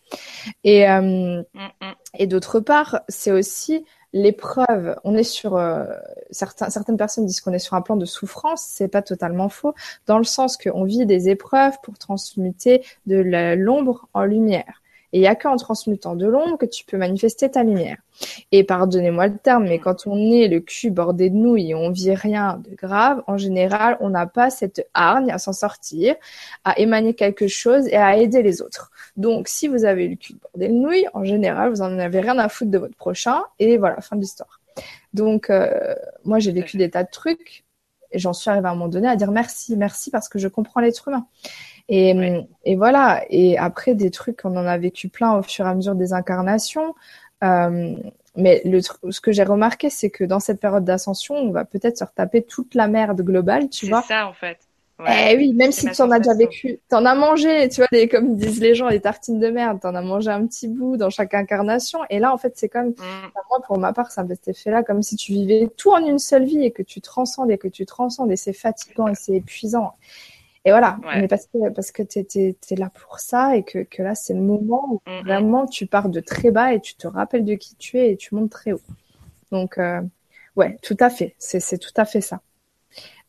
Et, euh, mm, mm. et d'autre part, c'est aussi l'épreuve, on est sur euh, certaines personnes disent qu'on est sur un plan de souffrance, c'est pas totalement faux, dans le sens qu'on vit des épreuves pour transmuter de l'ombre en lumière. Et il n'y a qu'en transmutant de l'ombre que tu peux manifester ta lumière. Et pardonnez-moi le terme, mais quand on est le cul bordé de nouilles et on vit rien de grave, en général, on n'a pas cette hargne à s'en sortir, à émaner quelque chose et à aider les autres. Donc, si vous avez le cul bordé de nouilles, en général, vous en avez rien à foutre de votre prochain. Et voilà, fin de l'histoire. Donc, euh, moi, j'ai vécu des tas de trucs et j'en suis arrivée à un moment donné à dire merci, merci parce que je comprends l'être humain. Et, et, voilà. Et après, des trucs, on en a vécu plein au fur et à mesure des incarnations. Euh, mais le, ce que j'ai remarqué, c'est que dans cette période d'ascension, on va peut-être se retaper toute la merde globale, tu vois. C'est ça, en fait. Ouais, eh oui, même si tu en as déjà vécu, tu en as mangé, tu vois, les, comme disent les gens, les tartines de merde, tu en as mangé un petit bout dans chaque incarnation. Et là, en fait, c'est comme, mm. moi, pour ma part, ça me fait cet effet-là, comme si tu vivais tout en une seule vie et que tu transcendes et que tu transcendes et c'est fatigant et c'est épuisant. Et voilà, mais parce que, parce que tu es, là pour ça et que, que là, c'est le moment où vraiment tu pars de très bas et tu te rappelles de qui tu es et tu montes très haut. Donc, euh, ouais, tout à fait. C'est tout à fait ça.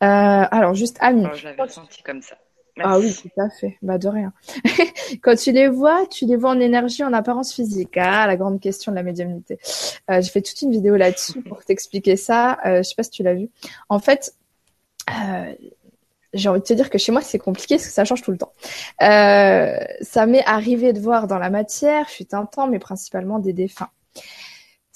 Euh, alors, juste Ami. Oh, je l'avais comme ça. Ah oui, tout à fait. Bah, de rien. Quand tu les vois, tu les vois en énergie, en apparence physique. Ah, la grande question de la médiumnité. Euh, J'ai fait toute une vidéo là-dessus pour t'expliquer ça. Euh, je sais pas si tu l'as vu. En fait, euh, j'ai envie de te dire que chez moi c'est compliqué parce que ça change tout le temps. Euh, ça m'est arrivé de voir dans la matière, fut un temps, mais principalement des défunts.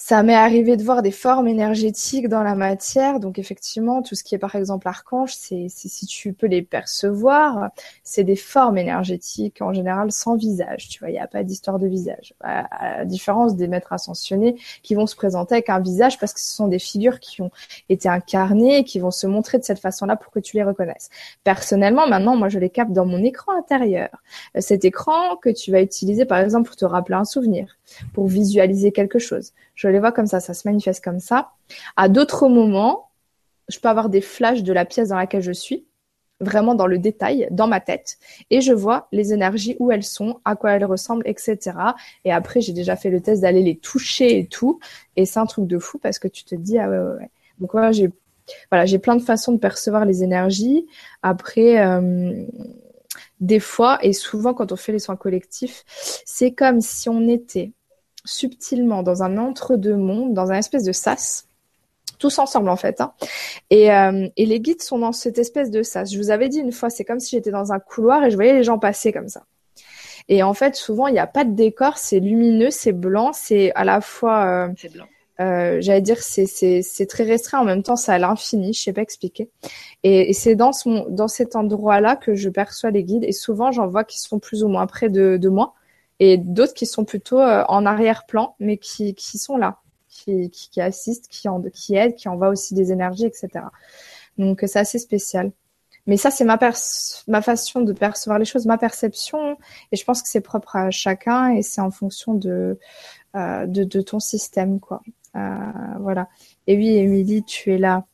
Ça m'est arrivé de voir des formes énergétiques dans la matière. Donc effectivement, tout ce qui est par exemple archange, c'est si tu peux les percevoir, c'est des formes énergétiques en général sans visage. Tu vois, il n'y a pas d'histoire de visage. À, la différence des maîtres ascensionnés qui vont se présenter avec un visage parce que ce sont des figures qui ont été incarnées et qui vont se montrer de cette façon-là pour que tu les reconnaisses. Personnellement, maintenant, moi, je les capte dans mon écran intérieur. Cet écran que tu vas utiliser par exemple pour te rappeler un souvenir, pour visualiser quelque chose. Les vois comme ça, ça se manifeste comme ça. À d'autres moments, je peux avoir des flashs de la pièce dans laquelle je suis, vraiment dans le détail, dans ma tête, et je vois les énergies où elles sont, à quoi elles ressemblent, etc. Et après, j'ai déjà fait le test d'aller les toucher et tout, et c'est un truc de fou parce que tu te dis ah ouais ouais. ouais. Donc voilà, j'ai plein de façons de percevoir les énergies. Après. Euh, des fois, et souvent quand on fait les soins collectifs, c'est comme si on était subtilement dans un entre-deux mondes, dans un espèce de sas, tous ensemble en fait. Hein. Et, euh, et, les guides sont dans cette espèce de sas. Je vous avais dit une fois, c'est comme si j'étais dans un couloir et je voyais les gens passer comme ça. Et en fait, souvent, il n'y a pas de décor, c'est lumineux, c'est blanc, c'est à la fois... Euh, c'est blanc. Euh, j'allais dire c'est c'est très restreint en même temps c'est à l'infini je sais pas expliquer et, et c'est dans ce dans cet endroit là que je perçois les guides et souvent j'en vois qui sont plus ou moins près de, de moi et d'autres qui sont plutôt euh, en arrière-plan, mais qui, qui sont là, qui, qui, assistent, qui, en, qui aident, qui envoient aussi des énergies, etc. Donc c'est assez spécial. Mais ça, c'est ma, ma façon de percevoir les choses, ma perception, et je pense que c'est propre à chacun et c'est en fonction de, euh, de, ton système, quoi. Euh, voilà. Et oui, Émilie, tu es là.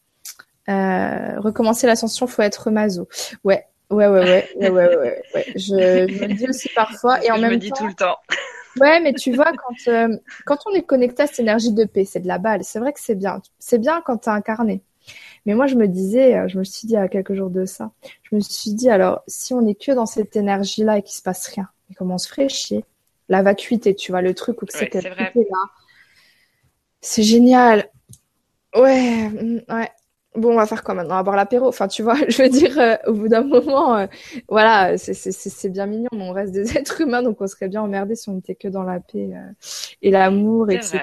Euh, recommencer l'ascension, faut être maso. Ouais, Ouais, ouais, ouais, ouais, ouais, ouais, ouais. Je, me le dis aussi parfois. Et en je même me dis tout le temps. Ouais, mais tu vois, quand, euh, quand on est connecté à cette énergie de paix, c'est de la balle. C'est vrai que c'est bien. C'est bien quand tu incarné. Mais moi, je me disais, euh, je me suis dit à quelques jours de ça, je me suis dit, alors, si on est que dans cette énergie-là et qu'il se passe rien, mais comment on se ferait chier? La vacuité, tu vois, le truc où c'est ouais, là. C'est génial. Ouais, mm, ouais bon, on va faire quoi maintenant? On va boire l'apéro? Enfin, tu vois, je veux dire, euh, au bout d'un moment, euh, voilà, c'est bien mignon, mais on reste des êtres humains, donc on serait bien emmerdé si on n'était que dans la paix euh, et l'amour, etc.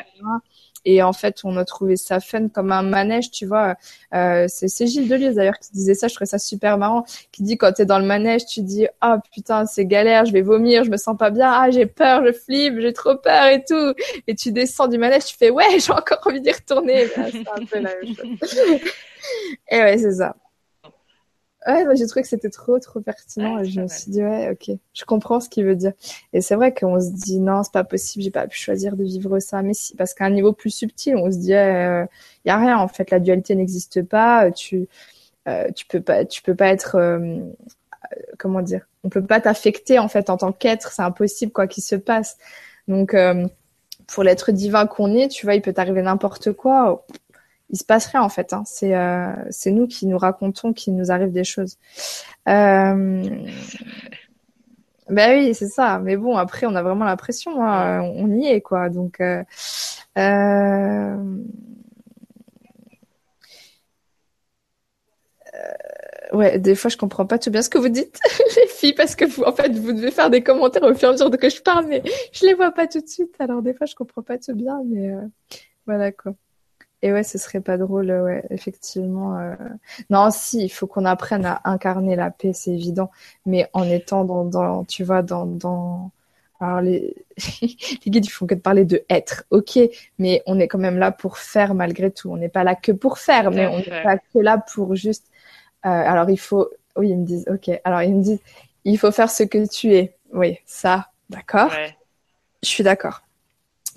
Et en fait, on a trouvé ça fun comme un manège, tu vois. C'est Gilles Deleuze d'ailleurs qui disait ça, je trouvais ça super marrant, qui dit quand t'es dans le manège, tu dis ah oh, putain c'est galère, je vais vomir, je me sens pas bien, ah j'ai peur, je flippe, j'ai trop peur et tout. Et tu descends du manège, tu fais ouais j'ai encore envie d'y retourner. C'est un peu la même chose. Et ouais c'est ça. Ouais, bah, j'ai trouvé que c'était trop, trop pertinent. et je me suis dit, ouais, ok, je comprends ce qu'il veut dire. Et c'est vrai qu'on se dit, non, c'est pas possible, j'ai pas pu choisir de vivre ça. Mais si, parce qu'à un niveau plus subtil, on se dit, il euh, y a rien, en fait, la dualité n'existe pas. Tu, euh, tu peux pas, tu peux pas être, euh, comment dire, on peut pas t'affecter, en fait, en tant qu'être. C'est impossible, quoi qu'il se passe. Donc, pour l'être divin qu'on est, tu vois, il peut t'arriver n'importe quoi. Il se passe rien en fait. Hein. C'est euh, c'est nous qui nous racontons qu'il nous arrive des choses. Euh... Ben oui, c'est ça. Mais bon, après, on a vraiment l'impression, hein. on y est quoi. Donc, euh... euh ouais, des fois, je comprends pas tout bien ce que vous dites, les filles, parce que vous, en fait, vous devez faire des commentaires au fur et à mesure que je parle, mais je les vois pas tout de suite. Alors, des fois, je comprends pas tout bien, mais euh, voilà, quoi. Et ouais, ce serait pas drôle, ouais, effectivement. Euh... Non, si, il faut qu'on apprenne à incarner la paix, c'est évident, mais en étant dans, dans tu vois, dans, dans... Alors les... les guides ils font que de parler de être, ok, mais on est quand même là pour faire malgré tout. On n'est pas là que pour faire, mais on n'est pas que là pour juste euh, alors il faut, oui, ils me disent, ok. Alors ils me disent, il faut faire ce que tu es. Oui, ça, d'accord. Je suis d'accord.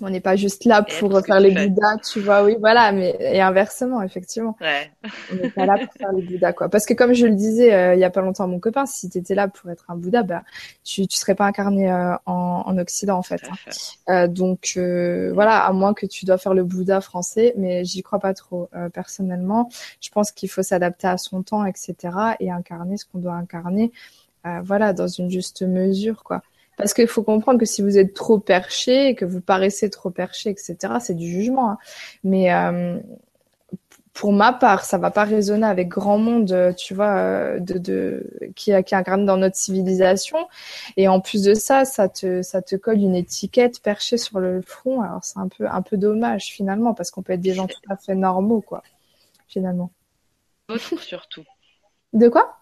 On n'est pas juste là pour faire les Bouddhas, tu vois, oui, voilà, mais et inversement, effectivement. Ouais. On n'est pas là pour faire les Bouddhas, quoi. Parce que comme je le disais euh, il y a pas longtemps à mon copain, si tu étais là pour être un Bouddha, bah, tu tu serais pas incarné euh, en, en Occident, en fait. Hein. Euh, donc euh, voilà, à moins que tu dois faire le Bouddha français, mais j'y crois pas trop personnellement. Je pense qu'il faut s'adapter à son temps, etc. et incarner ce qu'on doit incarner. voilà, dans une juste mesure, quoi. Parce qu'il faut comprendre que si vous êtes trop perché, que vous paraissez trop perché, etc., c'est du jugement. Hein. Mais euh, pour ma part, ça va pas résonner avec grand monde, tu vois, euh, de, de qui, qui incarne dans notre civilisation. Et en plus de ça, ça te ça te colle une étiquette perchée sur le front. Alors c'est un peu un peu dommage finalement parce qu'on peut être des gens tout à fait normaux, quoi, finalement. Autres surtout. De quoi?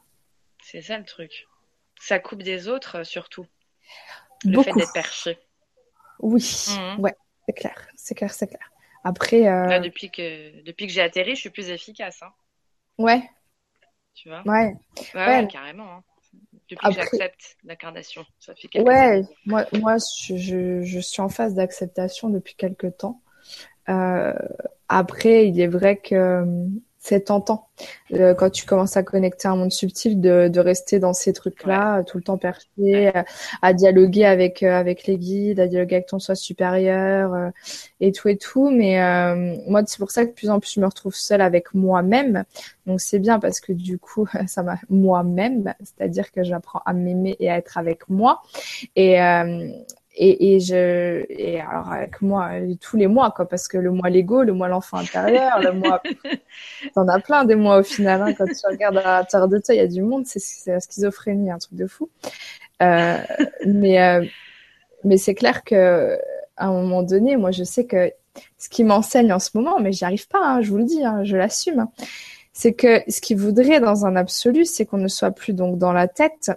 C'est ça le truc. Ça coupe des autres surtout. Le fait d'être perché. Oui, mhm. ouais, c'est clair, c'est clair, c'est clair. Après. Euh, depuis que, depuis que j'ai atterri, je suis plus efficace. Hein. Ouais. Tu vois? Ouais. Ouais, carrément. Hein. Depuis que j'accepte l'incarnation. Ça fait Ouais, moi, moi je, je, suis en phase d'acceptation depuis quelques temps. Euh, après, il est vrai que c'est tentant euh, quand tu commences à connecter un monde subtil de, de rester dans ces trucs-là tout le temps perché, à, dialoguer avec euh, avec les guides, à dialoguer avec ton soi supérieur euh, et tout et tout. Mais moi, c'est pour ça que de plus en plus je me retrouve seule avec moi-même. Donc c'est bien parce que du coup, ça m'a moi-même, c'est-à-dire que j'apprends à m'aimer et à être avec moi. Et et, et je et alors avec moi tous les mois quoi parce que le mois Lego le mois l'enfant intérieur le mois t'en as plein des mois au final hein, quand tu regardes à l'intérieur de toi il y a du monde c'est la schizophrénie un truc de fou. Euh, mais euh, mais c'est clair que à un moment donné moi je sais que ce qui m'enseigne en ce moment mais j'y arrive pas hein, je vous le dis hein, je l'assume hein, c'est que ce qu'il voudrait dans un absolu c'est qu'on ne soit plus donc dans la tête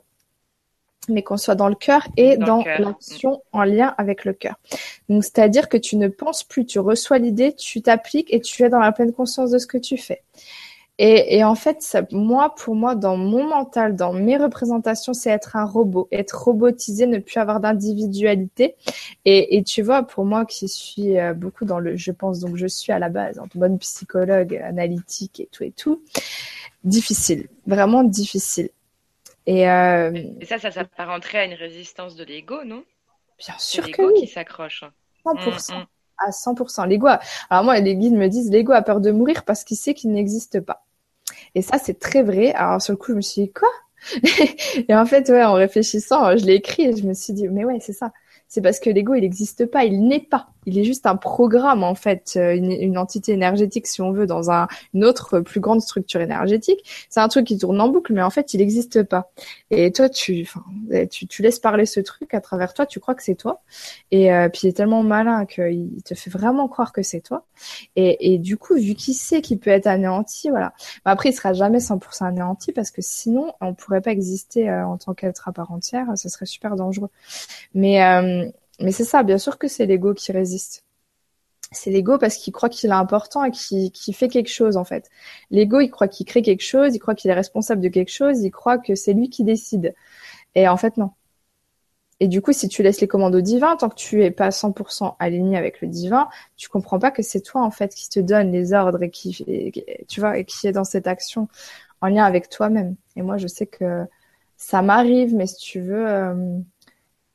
mais qu'on soit dans le cœur et dans, l'action en lien avec le cœur. Donc, c'est-à-dire que tu ne penses plus, tu reçois l'idée, tu t'appliques et tu es dans la pleine conscience de ce que tu fais. Et, et en fait, ça, moi, pour moi, dans mon mental, dans mes représentations, c'est être un robot, être robotisé, ne plus avoir d'individualité. Et, et, tu vois, pour moi qui suis euh, beaucoup dans le, je pense donc je suis à la base, en bonne psychologue, analytique et tout et tout, difficile, vraiment difficile. Et, euh... et ça, ça s'apparenterait à une résistance de l'ego, non? Bien sûr que oui. qui s'accroche. 100%. Mm, mm. À 100%. L'ego. Alors moi, les guides me disent l'ego a peur de mourir parce qu'il sait qu'il n'existe pas. Et ça, c'est très vrai. Alors sur le coup, je me suis dit quoi? Et en fait, ouais, en réfléchissant, je l'ai écrit et je me suis dit mais ouais, c'est ça c'est parce que l'ego, il n'existe pas, il n'est pas. Il est juste un programme, en fait, euh, une, entité énergétique, si on veut, dans un, une autre plus grande structure énergétique. C'est un truc qui tourne en boucle, mais en fait, il n'existe pas. Et toi, tu, eh, tu, tu laisses parler ce truc à travers toi, tu crois que c'est toi. Et euh, puis, il est tellement malin qu'il te fait vraiment croire que c'est toi. Et, et du coup, vu qu'il sait qu'il peut être anéanti, voilà. Mais après, il sera jamais 100% anéanti parce que sinon, on pourrait pas exister euh, en tant qu'être à part entière. Ce serait super dangereux. Mais mais c'est ça, bien sûr que c'est l'ego qui résiste. C'est l'ego parce qu'il croit qu'il est important et qu'il fait quelque chose en fait. L'ego, il croit qu'il crée quelque chose, il croit qu'il est responsable de quelque chose, il croit que c'est lui qui décide. Et en fait, non. Et du coup, si tu laisses les commandes au divin, tant que tu es pas 100% aligné avec le divin, tu comprends pas que c'est toi en fait qui te donne les ordres et qui, tu vois, et qui est dans cette action en lien avec toi-même. Et moi, je sais que ça m'arrive, mais si tu veux, euh,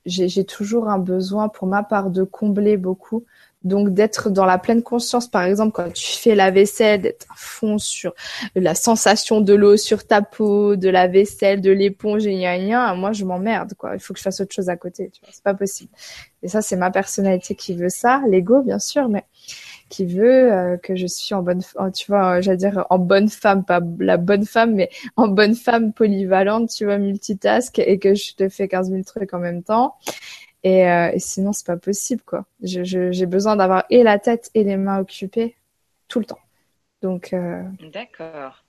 j'ai toujours un besoin pour ma part de combler beaucoup, Donc d'être dans la pleine conscience, par exemple, quand tu fais la vaisselle, d'être à fond sur la sensation de l'eau sur ta peau, de la vaisselle, de l'éponge et rien, moi je m'emmerde quoi. Il faut que je fasse autre chose à côté, tu vois. C'est pas possible. Et ça, c'est ma personnalité qui veut ça, l'ego bien sûr, mais qui veut euh, que je suis en bonne, tu vois, j'allais dire en bonne femme, pas la bonne femme, mais en bonne femme polyvalente, tu vois, multitask et que je te fais 15 000 trucs en même temps. Et, euh, et sinon, c'est pas possible, quoi. J'ai besoin d'avoir et la tête et les mains occupées tout le temps. Donc, euh, d'accord.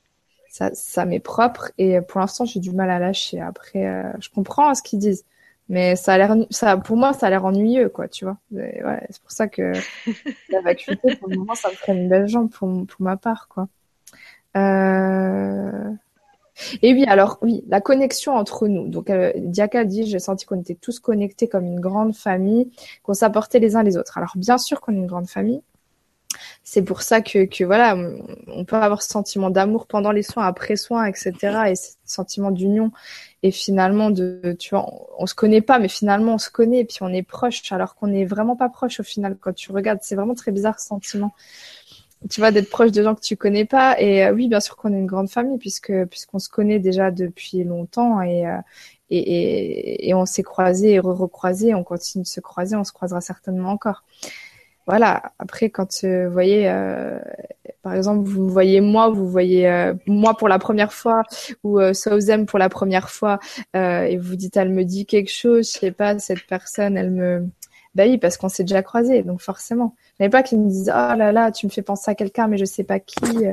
Ça, ça m'est propre et pour l'instant, j'ai du mal à lâcher. Après, euh, je comprends ce qu'ils disent, mais ça a l'air, ça, pour moi, ça a l'air ennuyeux, quoi, tu vois. Ouais, c'est pour ça que la vacuité, pour le moment, ça me ferait une belle jambe pour, pour ma part, quoi. Euh... Et oui, alors oui, la connexion entre nous. Donc euh, Diaka dit, j'ai senti qu'on était tous connectés comme une grande famille, qu'on s'apportait les uns les autres. Alors bien sûr qu'on est une grande famille. C'est pour ça que, que voilà, on peut avoir ce sentiment d'amour pendant les soins, après soins, etc. Et ce sentiment d'union. Et finalement, de, tu vois, on, on, se connaît pas, mais finalement on se connaît et puis on est proche, alors qu'on est vraiment pas proche au final quand tu regardes. C'est vraiment très bizarre ce sentiment tu vois, d'être proche de gens que tu connais pas. Et euh, oui, bien sûr qu'on est une grande famille puisque puisqu'on se connaît déjà depuis longtemps et euh, et, et, et, on s'est croisés et recroisés. On continue de se croiser. On se croisera certainement encore. Voilà. Après, quand euh, vous voyez, par exemple, vous me voyez moi, vous voyez moi pour la première fois ou euh, Souzem pour la première fois, et vous dites, elle me dit quelque chose, je sais pas, cette personne, elle me, bah oui, parce qu'on s'est déjà croisés, donc forcément. Mais pas qu'ils me disent oh là là, tu me fais penser à quelqu'un, mais je sais pas qui.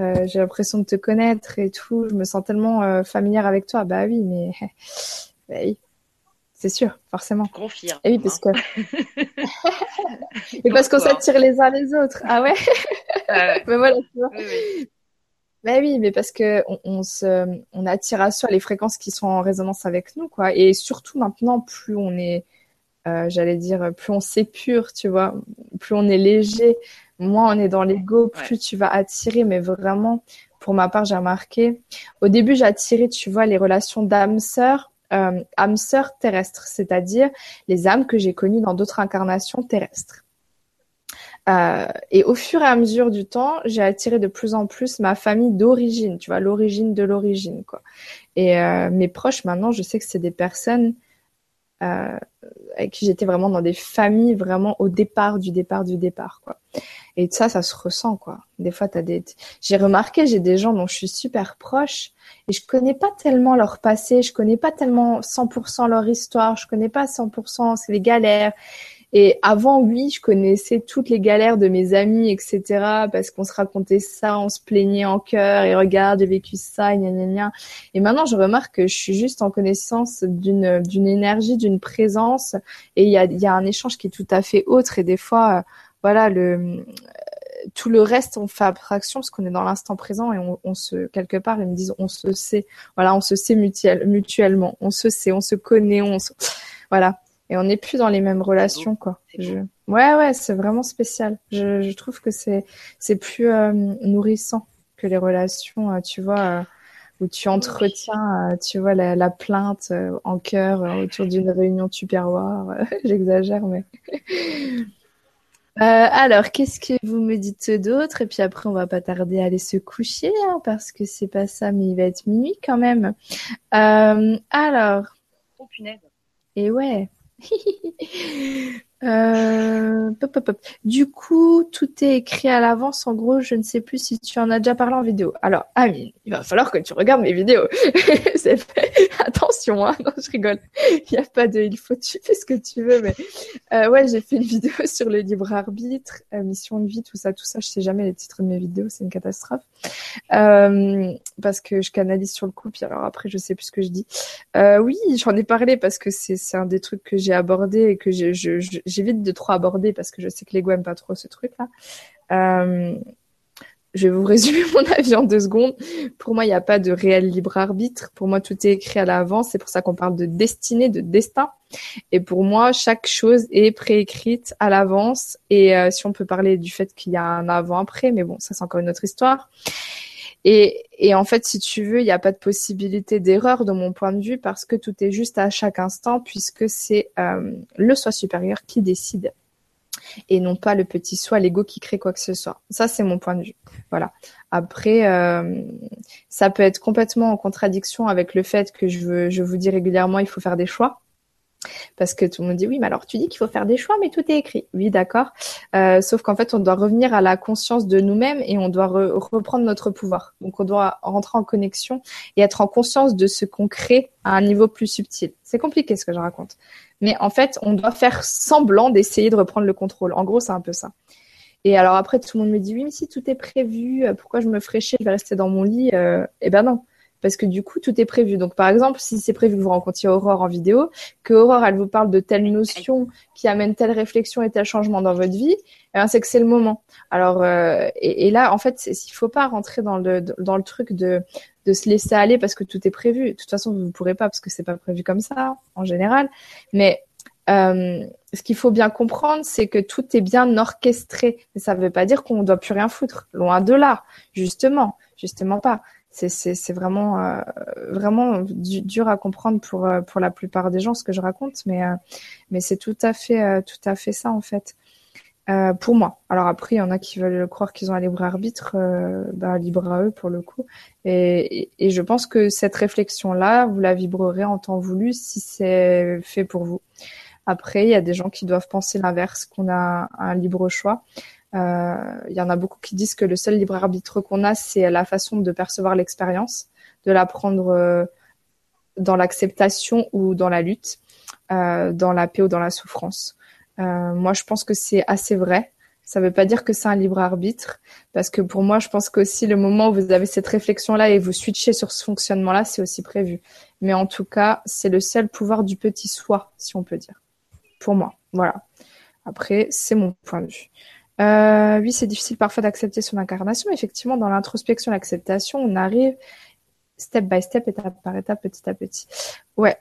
Euh, j'ai l'impression de te connaître et tout. Je me sens tellement euh, familière avec toi. Bah oui, mais bah oui, c'est sûr, forcément. Confirme. Et oui, parce que et parce qu'on s'attire les uns les autres. Ah ouais. Ah mais voilà, tu vois. Oui, oui. Bah oui, mais parce que on, on, se, on attire à soi les fréquences qui sont en résonance avec nous, quoi. Et surtout maintenant, plus on est euh, j'allais dire, plus on s'épure, tu vois, plus on est léger, moins on est dans l'ego, plus tu vas attirer, mais vraiment, pour ma part, j'ai remarqué, au début, j'ai attiré, tu vois, les relations d'âme-sœur, euh, âme-sœur terrestre, c'est-à-dire les âmes que j'ai connues dans d'autres incarnations terrestres. Euh, et au fur et à mesure du temps, j'ai attiré de plus en plus ma famille d'origine, tu vois, l'origine de l'origine, quoi. Et euh, mes proches, maintenant, je sais que c'est des personnes euh, avec qui j'étais vraiment dans des familles vraiment au départ du départ du départ quoi. Et ça ça se ressent quoi. Des fois t'as des j'ai remarqué j'ai des gens dont je suis super proche et je connais pas tellement leur passé, je connais pas tellement 100% leur histoire, je connais pas 100% les galères et avant, oui, je connaissais toutes les galères de mes amis, etc. Parce qu'on se racontait ça, on se plaignait en cœur et regarde, j'ai vécu ça, gna gna gna. Et maintenant, je remarque que je suis juste en connaissance d'une d'une énergie, d'une présence, et il y a il y a un échange qui est tout à fait autre. Et des fois, voilà, le tout le reste, on fait abstraction parce qu'on est dans l'instant présent et on, on, se quelque part ils me disent on se sait, voilà, on se sait mutuel, mutuellement, on se sait, on se connaît, on se... voilà et on n'est plus dans les mêmes relations quoi. Ouais ouais, c'est vraiment spécial. Je, je trouve que c'est c'est plus euh, nourrissant que les relations, euh, tu vois, euh, où tu entretiens, tu vois, la, la plainte en cœur autour d'une réunion tupperware. J'exagère, mais. alors, qu'est-ce que vous me dites d'autre? Et puis après, on va pas tarder à aller se coucher, hein, parce que c'est pas ça, mais il va être minuit quand même. alors. Oh punaise. Et ouais. 嘿嘿嘿 Euh, du coup, tout est écrit à l'avance. En gros, je ne sais plus si tu en as déjà parlé en vidéo. Alors, Amine, il va falloir que tu regardes mes vidéos. Attention, hein. non, je rigole. Il n'y a pas de, il faut, tu fais ce que tu veux, mais euh, ouais, j'ai fait une vidéo sur le libre arbitre, euh, mission de vie, tout ça, tout ça. Je sais jamais les titres de mes vidéos, c'est une catastrophe. Parce que je canalise sur le coup, puis alors après, je sais plus ce que je dis. Oui, j'en ai parlé parce que c'est un des trucs que j'ai abordé et que j'ai j'évite de trop aborder parce que je sais que l'ego aime pas trop ce truc-là. Euh, je vais vous résumer mon avis en deux secondes. Pour moi, il n'y a pas de réel libre arbitre. Pour moi, tout est écrit à l'avance. C'est pour ça qu'on parle de destinée, de destin. Et pour moi, chaque chose est préécrite à l'avance. Et euh, si on peut parler du fait qu'il y a un avant-après, mais bon, ça c'est encore une autre histoire. Et, en fait, si tu veux, il n'y a pas de possibilité d'erreur de mon point de vue parce que tout est juste à chaque instant puisque c'est euh, le soi supérieur qui décide. et non pas le petit soi, l'ego qui crée quoi que ce soit. Ça, c'est mon point de vue. Voilà. Après, euh, ça peut être complètement en contradiction avec le fait que je, veux, je vous dis régulièrement, il faut faire des choix. Parce que tout le monde dit oui, mais alors tu dis qu'il faut faire des choix, mais tout est écrit. Oui, d'accord. Euh, sauf qu'en fait, on doit revenir à la conscience de nous-mêmes et on doit reprendre notre pouvoir. Donc, on doit rentrer en connexion et être en conscience de ce qu'on crée à un niveau plus subtil. C'est compliqué ce que je raconte. Mais en fait, on doit faire semblant d'essayer de reprendre le contrôle. En gros, c'est un peu ça. Et alors après, tout le monde me dit oui, mais si tout est prévu, euh, pourquoi je me ferais chier, je vais rester dans mon lit euh, Eh ben non parce que du coup tout est prévu. Donc par exemple, si c'est prévu que vous rencontriez Aurore en vidéo, que Aurore elle vous parle de telle notion qui amène telle réflexion et tel changement dans votre vie, eh c'est que c'est le moment. Alors euh, et, là en fait, il faut pas rentrer dans le dans le truc de de se laisser aller parce que tout est prévu. De toute façon, vous ne pourrez pas parce que c'est pas prévu comme ça en général. Mais euh, ce qu'il faut bien comprendre, c'est que tout est bien orchestré. Mais ça ne veut pas dire qu'on ne doit plus rien foutre. Loin de là, justement, justement pas c'est vraiment euh, vraiment dur à comprendre pour euh, pour la plupart des gens ce que je raconte mais euh, mais c'est tout à fait tout à fait ça en fait. Pour moi. Alors après il y en a qui veulent croire qu'ils ont un libre arbitre bah, libre à eux pour le coup. Et, et, je pense que cette réflexion là vous la vibrerez en temps voulu si c'est fait pour vous. Après il y a des gens qui doivent penser l'inverse qu'on a un libre choix il y en a beaucoup qui disent que le seul libre arbitre qu'on a, c'est la façon de percevoir l'expérience, de la prendre euh, dans l'acceptation ou dans la lutte, euh, dans la paix ou dans la souffrance. moi, je pense que c'est assez vrai. Ça ne veut pas dire que c'est un libre arbitre, parce que pour moi, je pense qu'aussi le moment où vous avez cette réflexion-là et vous switchez sur ce fonctionnement-là, c'est aussi prévu. Mais en tout cas, c'est le seul pouvoir du petit soi, si on peut dire. Pour moi, voilà. Après, c'est mon point de vue. Euh, oui, c'est difficile parfois d'accepter son incarnation. Effectivement, dans l'introspection, l'acceptation, on arrive step by step, étape par étape, petit à petit. Ouais.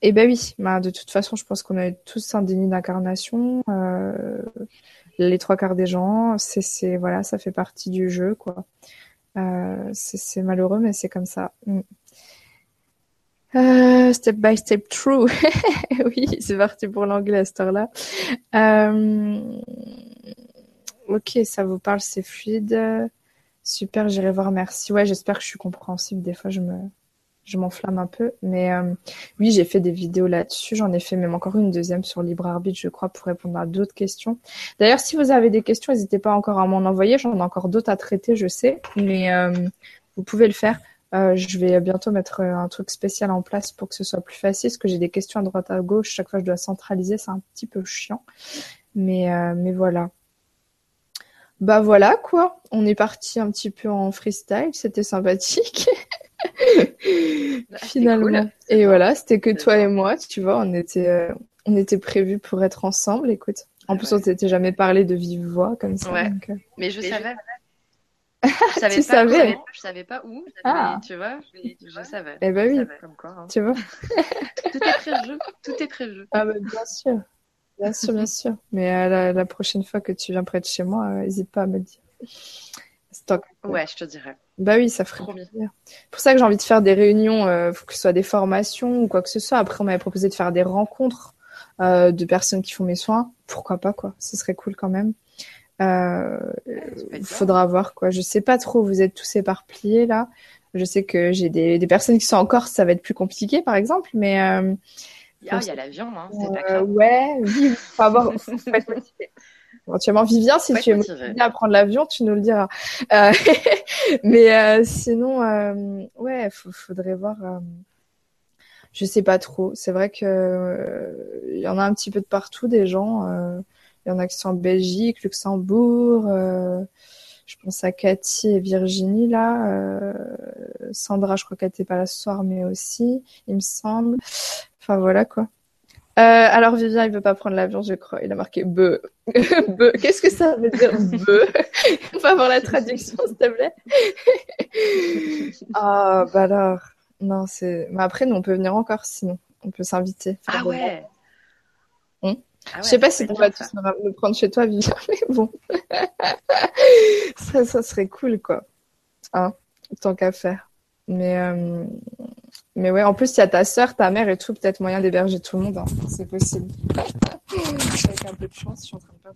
Eh ben oui, bah, de toute façon, je pense qu'on a tous un déni d'incarnation. Euh, les trois quarts des gens, c'est voilà, ça fait partie du jeu, quoi. Euh, c'est, malheureux, mais c'est comme ça. Mm. Euh, step by step true. oui, c'est parti pour l'anglais à cette heure-là. Euh, Ok, ça vous parle, c'est fluide. Super, j'irai voir, merci. Ouais, j'espère que je suis compréhensible. Des fois, je me, je m'enflamme un peu. Mais euh, oui, j'ai fait des vidéos là-dessus. J'en ai fait même encore une deuxième sur Libre Arbitre, je crois, pour répondre à d'autres questions. D'ailleurs, si vous avez des questions, n'hésitez pas encore à m'en envoyer. J'en ai encore d'autres à traiter, je sais. Mais euh, vous pouvez le faire. Euh, je vais bientôt mettre un truc spécial en place pour que ce soit plus facile, parce que j'ai des questions à droite à gauche. Chaque fois, je dois centraliser. C'est un petit peu chiant. Mais, mais voilà. Bah voilà quoi, on est parti un petit peu en freestyle, c'était sympathique. Bah, Finalement. Et voilà, c'était que toi et moi, tu vois, on était, euh, on était prévus pour être ensemble, écoute. En plus, on s'était jamais parlé de vive voix comme ça. Ouais. Euh. Mais je savais. Je savais tu pas savais. je savais pas où, ah. tu vois, je, savais. Eh ben oui, comme quoi, hein. tu vois. tout est prévu, tout est prévu. Ah ben bien sûr. Bien sûr, bien sûr. Mais euh, la, prochaine fois que tu viens près de chez moi, n'hésite euh, pas à me dire. Stock. Ouais, je te dirai. Bah oui, ça ferait plaisir. C'est pour ça que j'ai envie de faire des réunions, euh, que ce soit des formations ou quoi que ce soit. Après, on m'avait proposé de faire des rencontres euh, de personnes qui font mes soins. Pourquoi pas, quoi. Ce serait cool quand même. Il faudra voir, quoi. Je sais pas trop, vous êtes tous éparpillés là. Je sais que j'ai des, des personnes qui sont en Corse, ça va être plus compliqué, par exemple, mais ah, il y a l'avion, hein, euh. Ouais, oui, faut avoir. faut être motivé. Éventuellement, Vivien, si tu es motivé à prendre l'avion, tu nous le diras. Euh, mais euh, sinon, ouais, il faudrait voir. Je sais pas trop. C'est vrai que il y en a un petit peu de partout des gens. Il y en a qui sont en Belgique, Luxembourg. je pense à Cathy et Virginie là. Sandra, je crois qu'elle n'était pas là ce soir, mais aussi, il me semble. Enfin voilà quoi. Euh, alors Vivien, il veut pas prendre l'avion, je crois. Il a marqué be. be. Qu'est-ce que ça veut dire be? On va avoir la traduction, s'il te plaît. ah bah alors, non c'est. Mais après, nous on peut venir encore sinon. On peut s'inviter. Ah ouais. Hum ah ouais, je sais pas si on va tous nous prendre chez toi, Vivien, mais bon. ça, ça serait cool, quoi. Hein, tant qu'à faire. Mais, euh, mais ouais, en plus, il y a ta sœur, ta mère et tout, peut-être moyen d'héberger tout le monde. Hein. C'est possible. Avec un peu de chance, je suis en train de pas.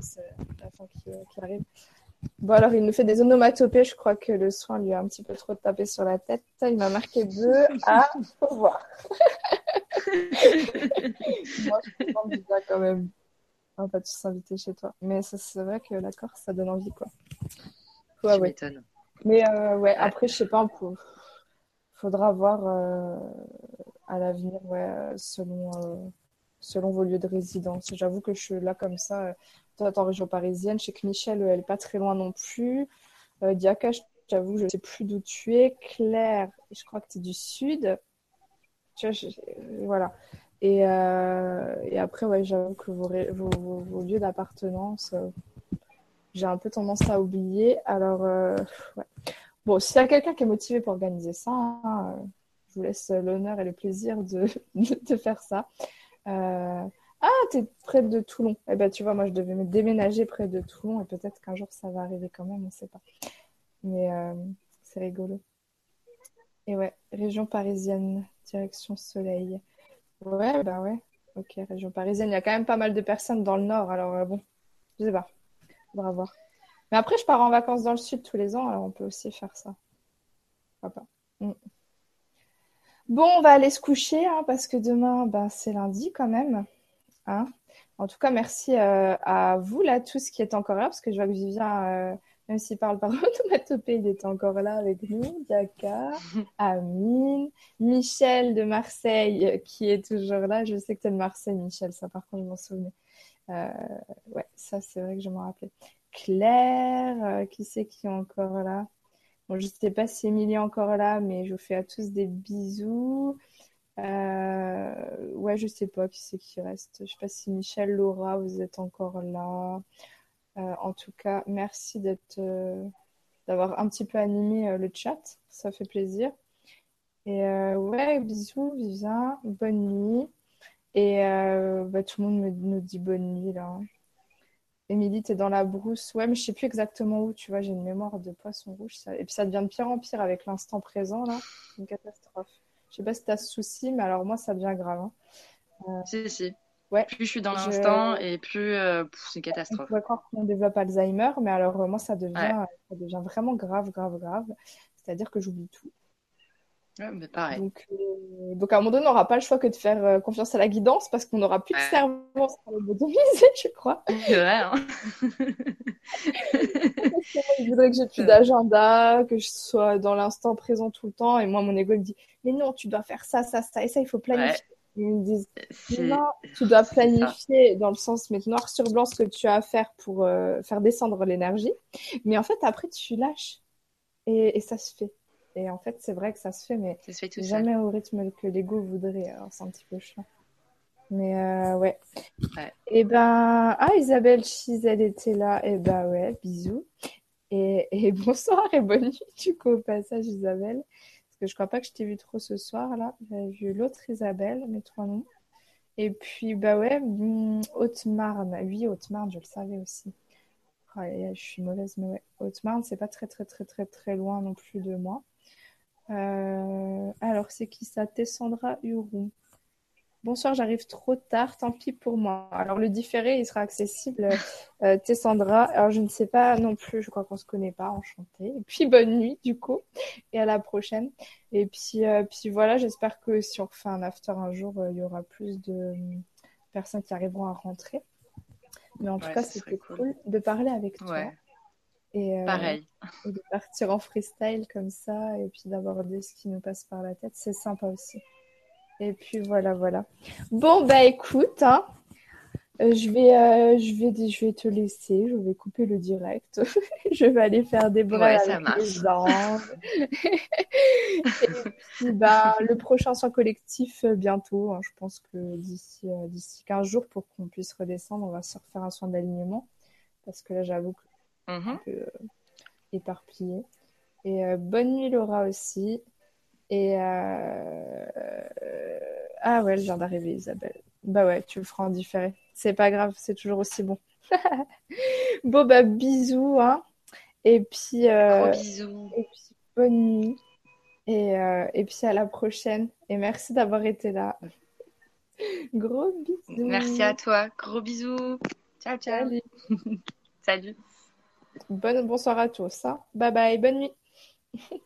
c'est la fin qui, qui, arrive. Bon, alors, il nous fait des onomatopées. Je crois que le soin lui a un petit peu trop tapé sur la tête. Il m'a marqué deux. à au revoir. Moi, je pense ça quand même. On va tous s'inviter chez toi. Mais c'est vrai que la Corse, ça donne envie, quoi. Ouais, ouais. Mais euh, ouais, après, je sais pas, il faudra voir euh, à l'avenir, selon, euh, selon vos lieux de résidence. J'avoue que je suis là comme ça, toi, en région parisienne. Je sais que Michel, elle est pas très loin non plus. Diaka, j'avoue, je sais plus d'où tu es. Claire, je crois que tu es du sud. Voilà. Et, après, j'avoue que vos, lieux d'appartenance, j'ai un peu tendance à oublier. Alors, euh, ouais. Bon, s'il y a quelqu'un qui est motivé pour organiser ça, euh, je vous laisse l'honneur et le plaisir de, faire ça. Euh... Ah, tu es près de Toulon. Eh ben, tu vois, moi, je devais me déménager près de Toulon et peut-être qu'un jour, ça va arriver quand même, on ne sait pas. Mais euh, c'est rigolo. Et ouais, région parisienne, direction soleil. Ouais, bah ouais. Ok, région parisienne. Il y a quand même pas mal de personnes dans le nord, alors bon, je sais pas voir. Mais après, je pars en vacances dans le sud tous les ans, alors on peut aussi faire ça. Mm. Bon, on va aller se coucher hein, parce que demain, ben, c'est lundi quand même. Hein. en tout cas, merci euh, à vous là tous qui êtes encore là parce que je vois que Vivien, euh, même s'il parle par automatopée, il était encore là avec nous. Daka, Amine, Michel de Marseille euh, qui est toujours là. Je sais que tu es de Marseille, Michel, ça par contre, je m'en souvenais. Euh, ouais, ça c'est vrai que je m'en rappelais. Claire, euh, qui c'est qui est encore là? Bon, je ne sais pas si Émilie est encore là, mais je vous fais à tous des bisous. Euh, ouais, je sais pas qui c'est qui reste. Je sais pas si Michel, Laura, vous êtes encore là. en tout cas, merci d'être, d'avoir un petit peu animé le chat. Ça fait plaisir. Et ouais, bisous, Vivien. Bonne nuit. Et euh, bah, tout le monde me, nous dit bonne nuit là. Émilie, t'es dans la brousse. Ouais, mais je sais plus exactement où, tu vois, j'ai une mémoire de poisson rouge. Et puis ça devient de pire en pire avec l'instant présent, là. C'est une catastrophe. Je sais pas si t'as ce souci, mais alors moi, ça devient grave. Hein. Euh, si, si. Ouais. Plus je suis dans l'instant et plus euh, c'est une catastrophe. On pourrait croire qu'on développe Alzheimer, mais alors moi, ça devient, ça devient vraiment grave, grave, grave. C'est-à-dire que j'oublie tout. Mais pareil. Donc, euh, donc, à un moment donné, on n'aura pas le choix que de faire euh, confiance à la guidance parce qu'on n'aura plus de cerveau pour lobotomiser, je crois. C'est vrai. Hein il voudrait que j'ai plus d'agenda, que je sois dans l'instant présent tout le temps. Et moi, mon ego me dit Mais non, tu dois faire ça, ça, ça, et ça, il faut planifier. Ils me disent Non, tu dois planifier dans le sens mettre noir sur blanc ce que tu as à faire pour euh, faire descendre l'énergie. Mais en fait, après, tu lâches. et ça se fait. Et en fait, c'est vrai que ça se fait, mais jamais au rythme que l'ego voudrait. Alors, c'est un petit peu chiant. Mais euh, ouais. Et eh ben, ah, Isabelle Chizelle était là. Et eh ben ouais, bisous. Et, et, bonsoir et bonne nuit, du coup, au passage, Isabelle. Parce que je crois pas que je t'ai vu trop ce soir, là. J'ai vu l'autre Isabelle, mes trois noms. Et puis, bah ouais, hmm, Haute-Marne. Oui, Haute-Marne, je le savais aussi. je suis mauvaise, mais ouais. Haute-Marne, c'est pas très, très, très, très, très loin non plus de moi. Euh, alors, c'est qui ça? Tessandra Huron. Bonsoir, j'arrive trop tard, tant pis pour moi. Alors, le différé, il sera accessible, euh, Tessandra. Alors, je ne sais pas non plus, je crois qu'on ne se connaît pas, enchanté. Et puis, bonne nuit, du coup, et à la prochaine. Et puis, euh, puis voilà, j'espère que si on refait un after un jour, euh, il y aura plus de personnes qui arriveront à rentrer. Mais en tout cas, c'était cool. de parler avec toi. Et, Pareil. Et de partir en freestyle comme ça et puis d'aborder ce qui nous passe par la tête, c'est sympa aussi. Et puis voilà, voilà. Bon, bah écoute, hein, euh, je, vais, euh, je, vais, je vais te laisser, je vais couper le direct. je vais aller faire des bras ouais, avec les anges. et puis, bah, le prochain soin collectif euh, bientôt. Hein, je pense que d'ici d'ici 15 jours, pour qu'on puisse redescendre, on va se refaire un soin d'alignement. Parce que là, j'avoue que un mhm. peu euh, éparpillé. Et euh, bonne nuit Laura aussi. Et euh, ah ouais, elle vient d'arriver Isabelle. Bah ouais, tu le feras en différé. C'est pas grave, c'est toujours aussi bon. bon bah bisous hein. Et puis, bisous. Et puis bonne nuit. Et, et puis à la prochaine. Et merci d'avoir été là. Gros bisous. Merci à toi. Gros bisous. Ciao, ciao. Salut. Salut. Bonne, bonsoir à tous. Hein. Bye bye, bonne nuit.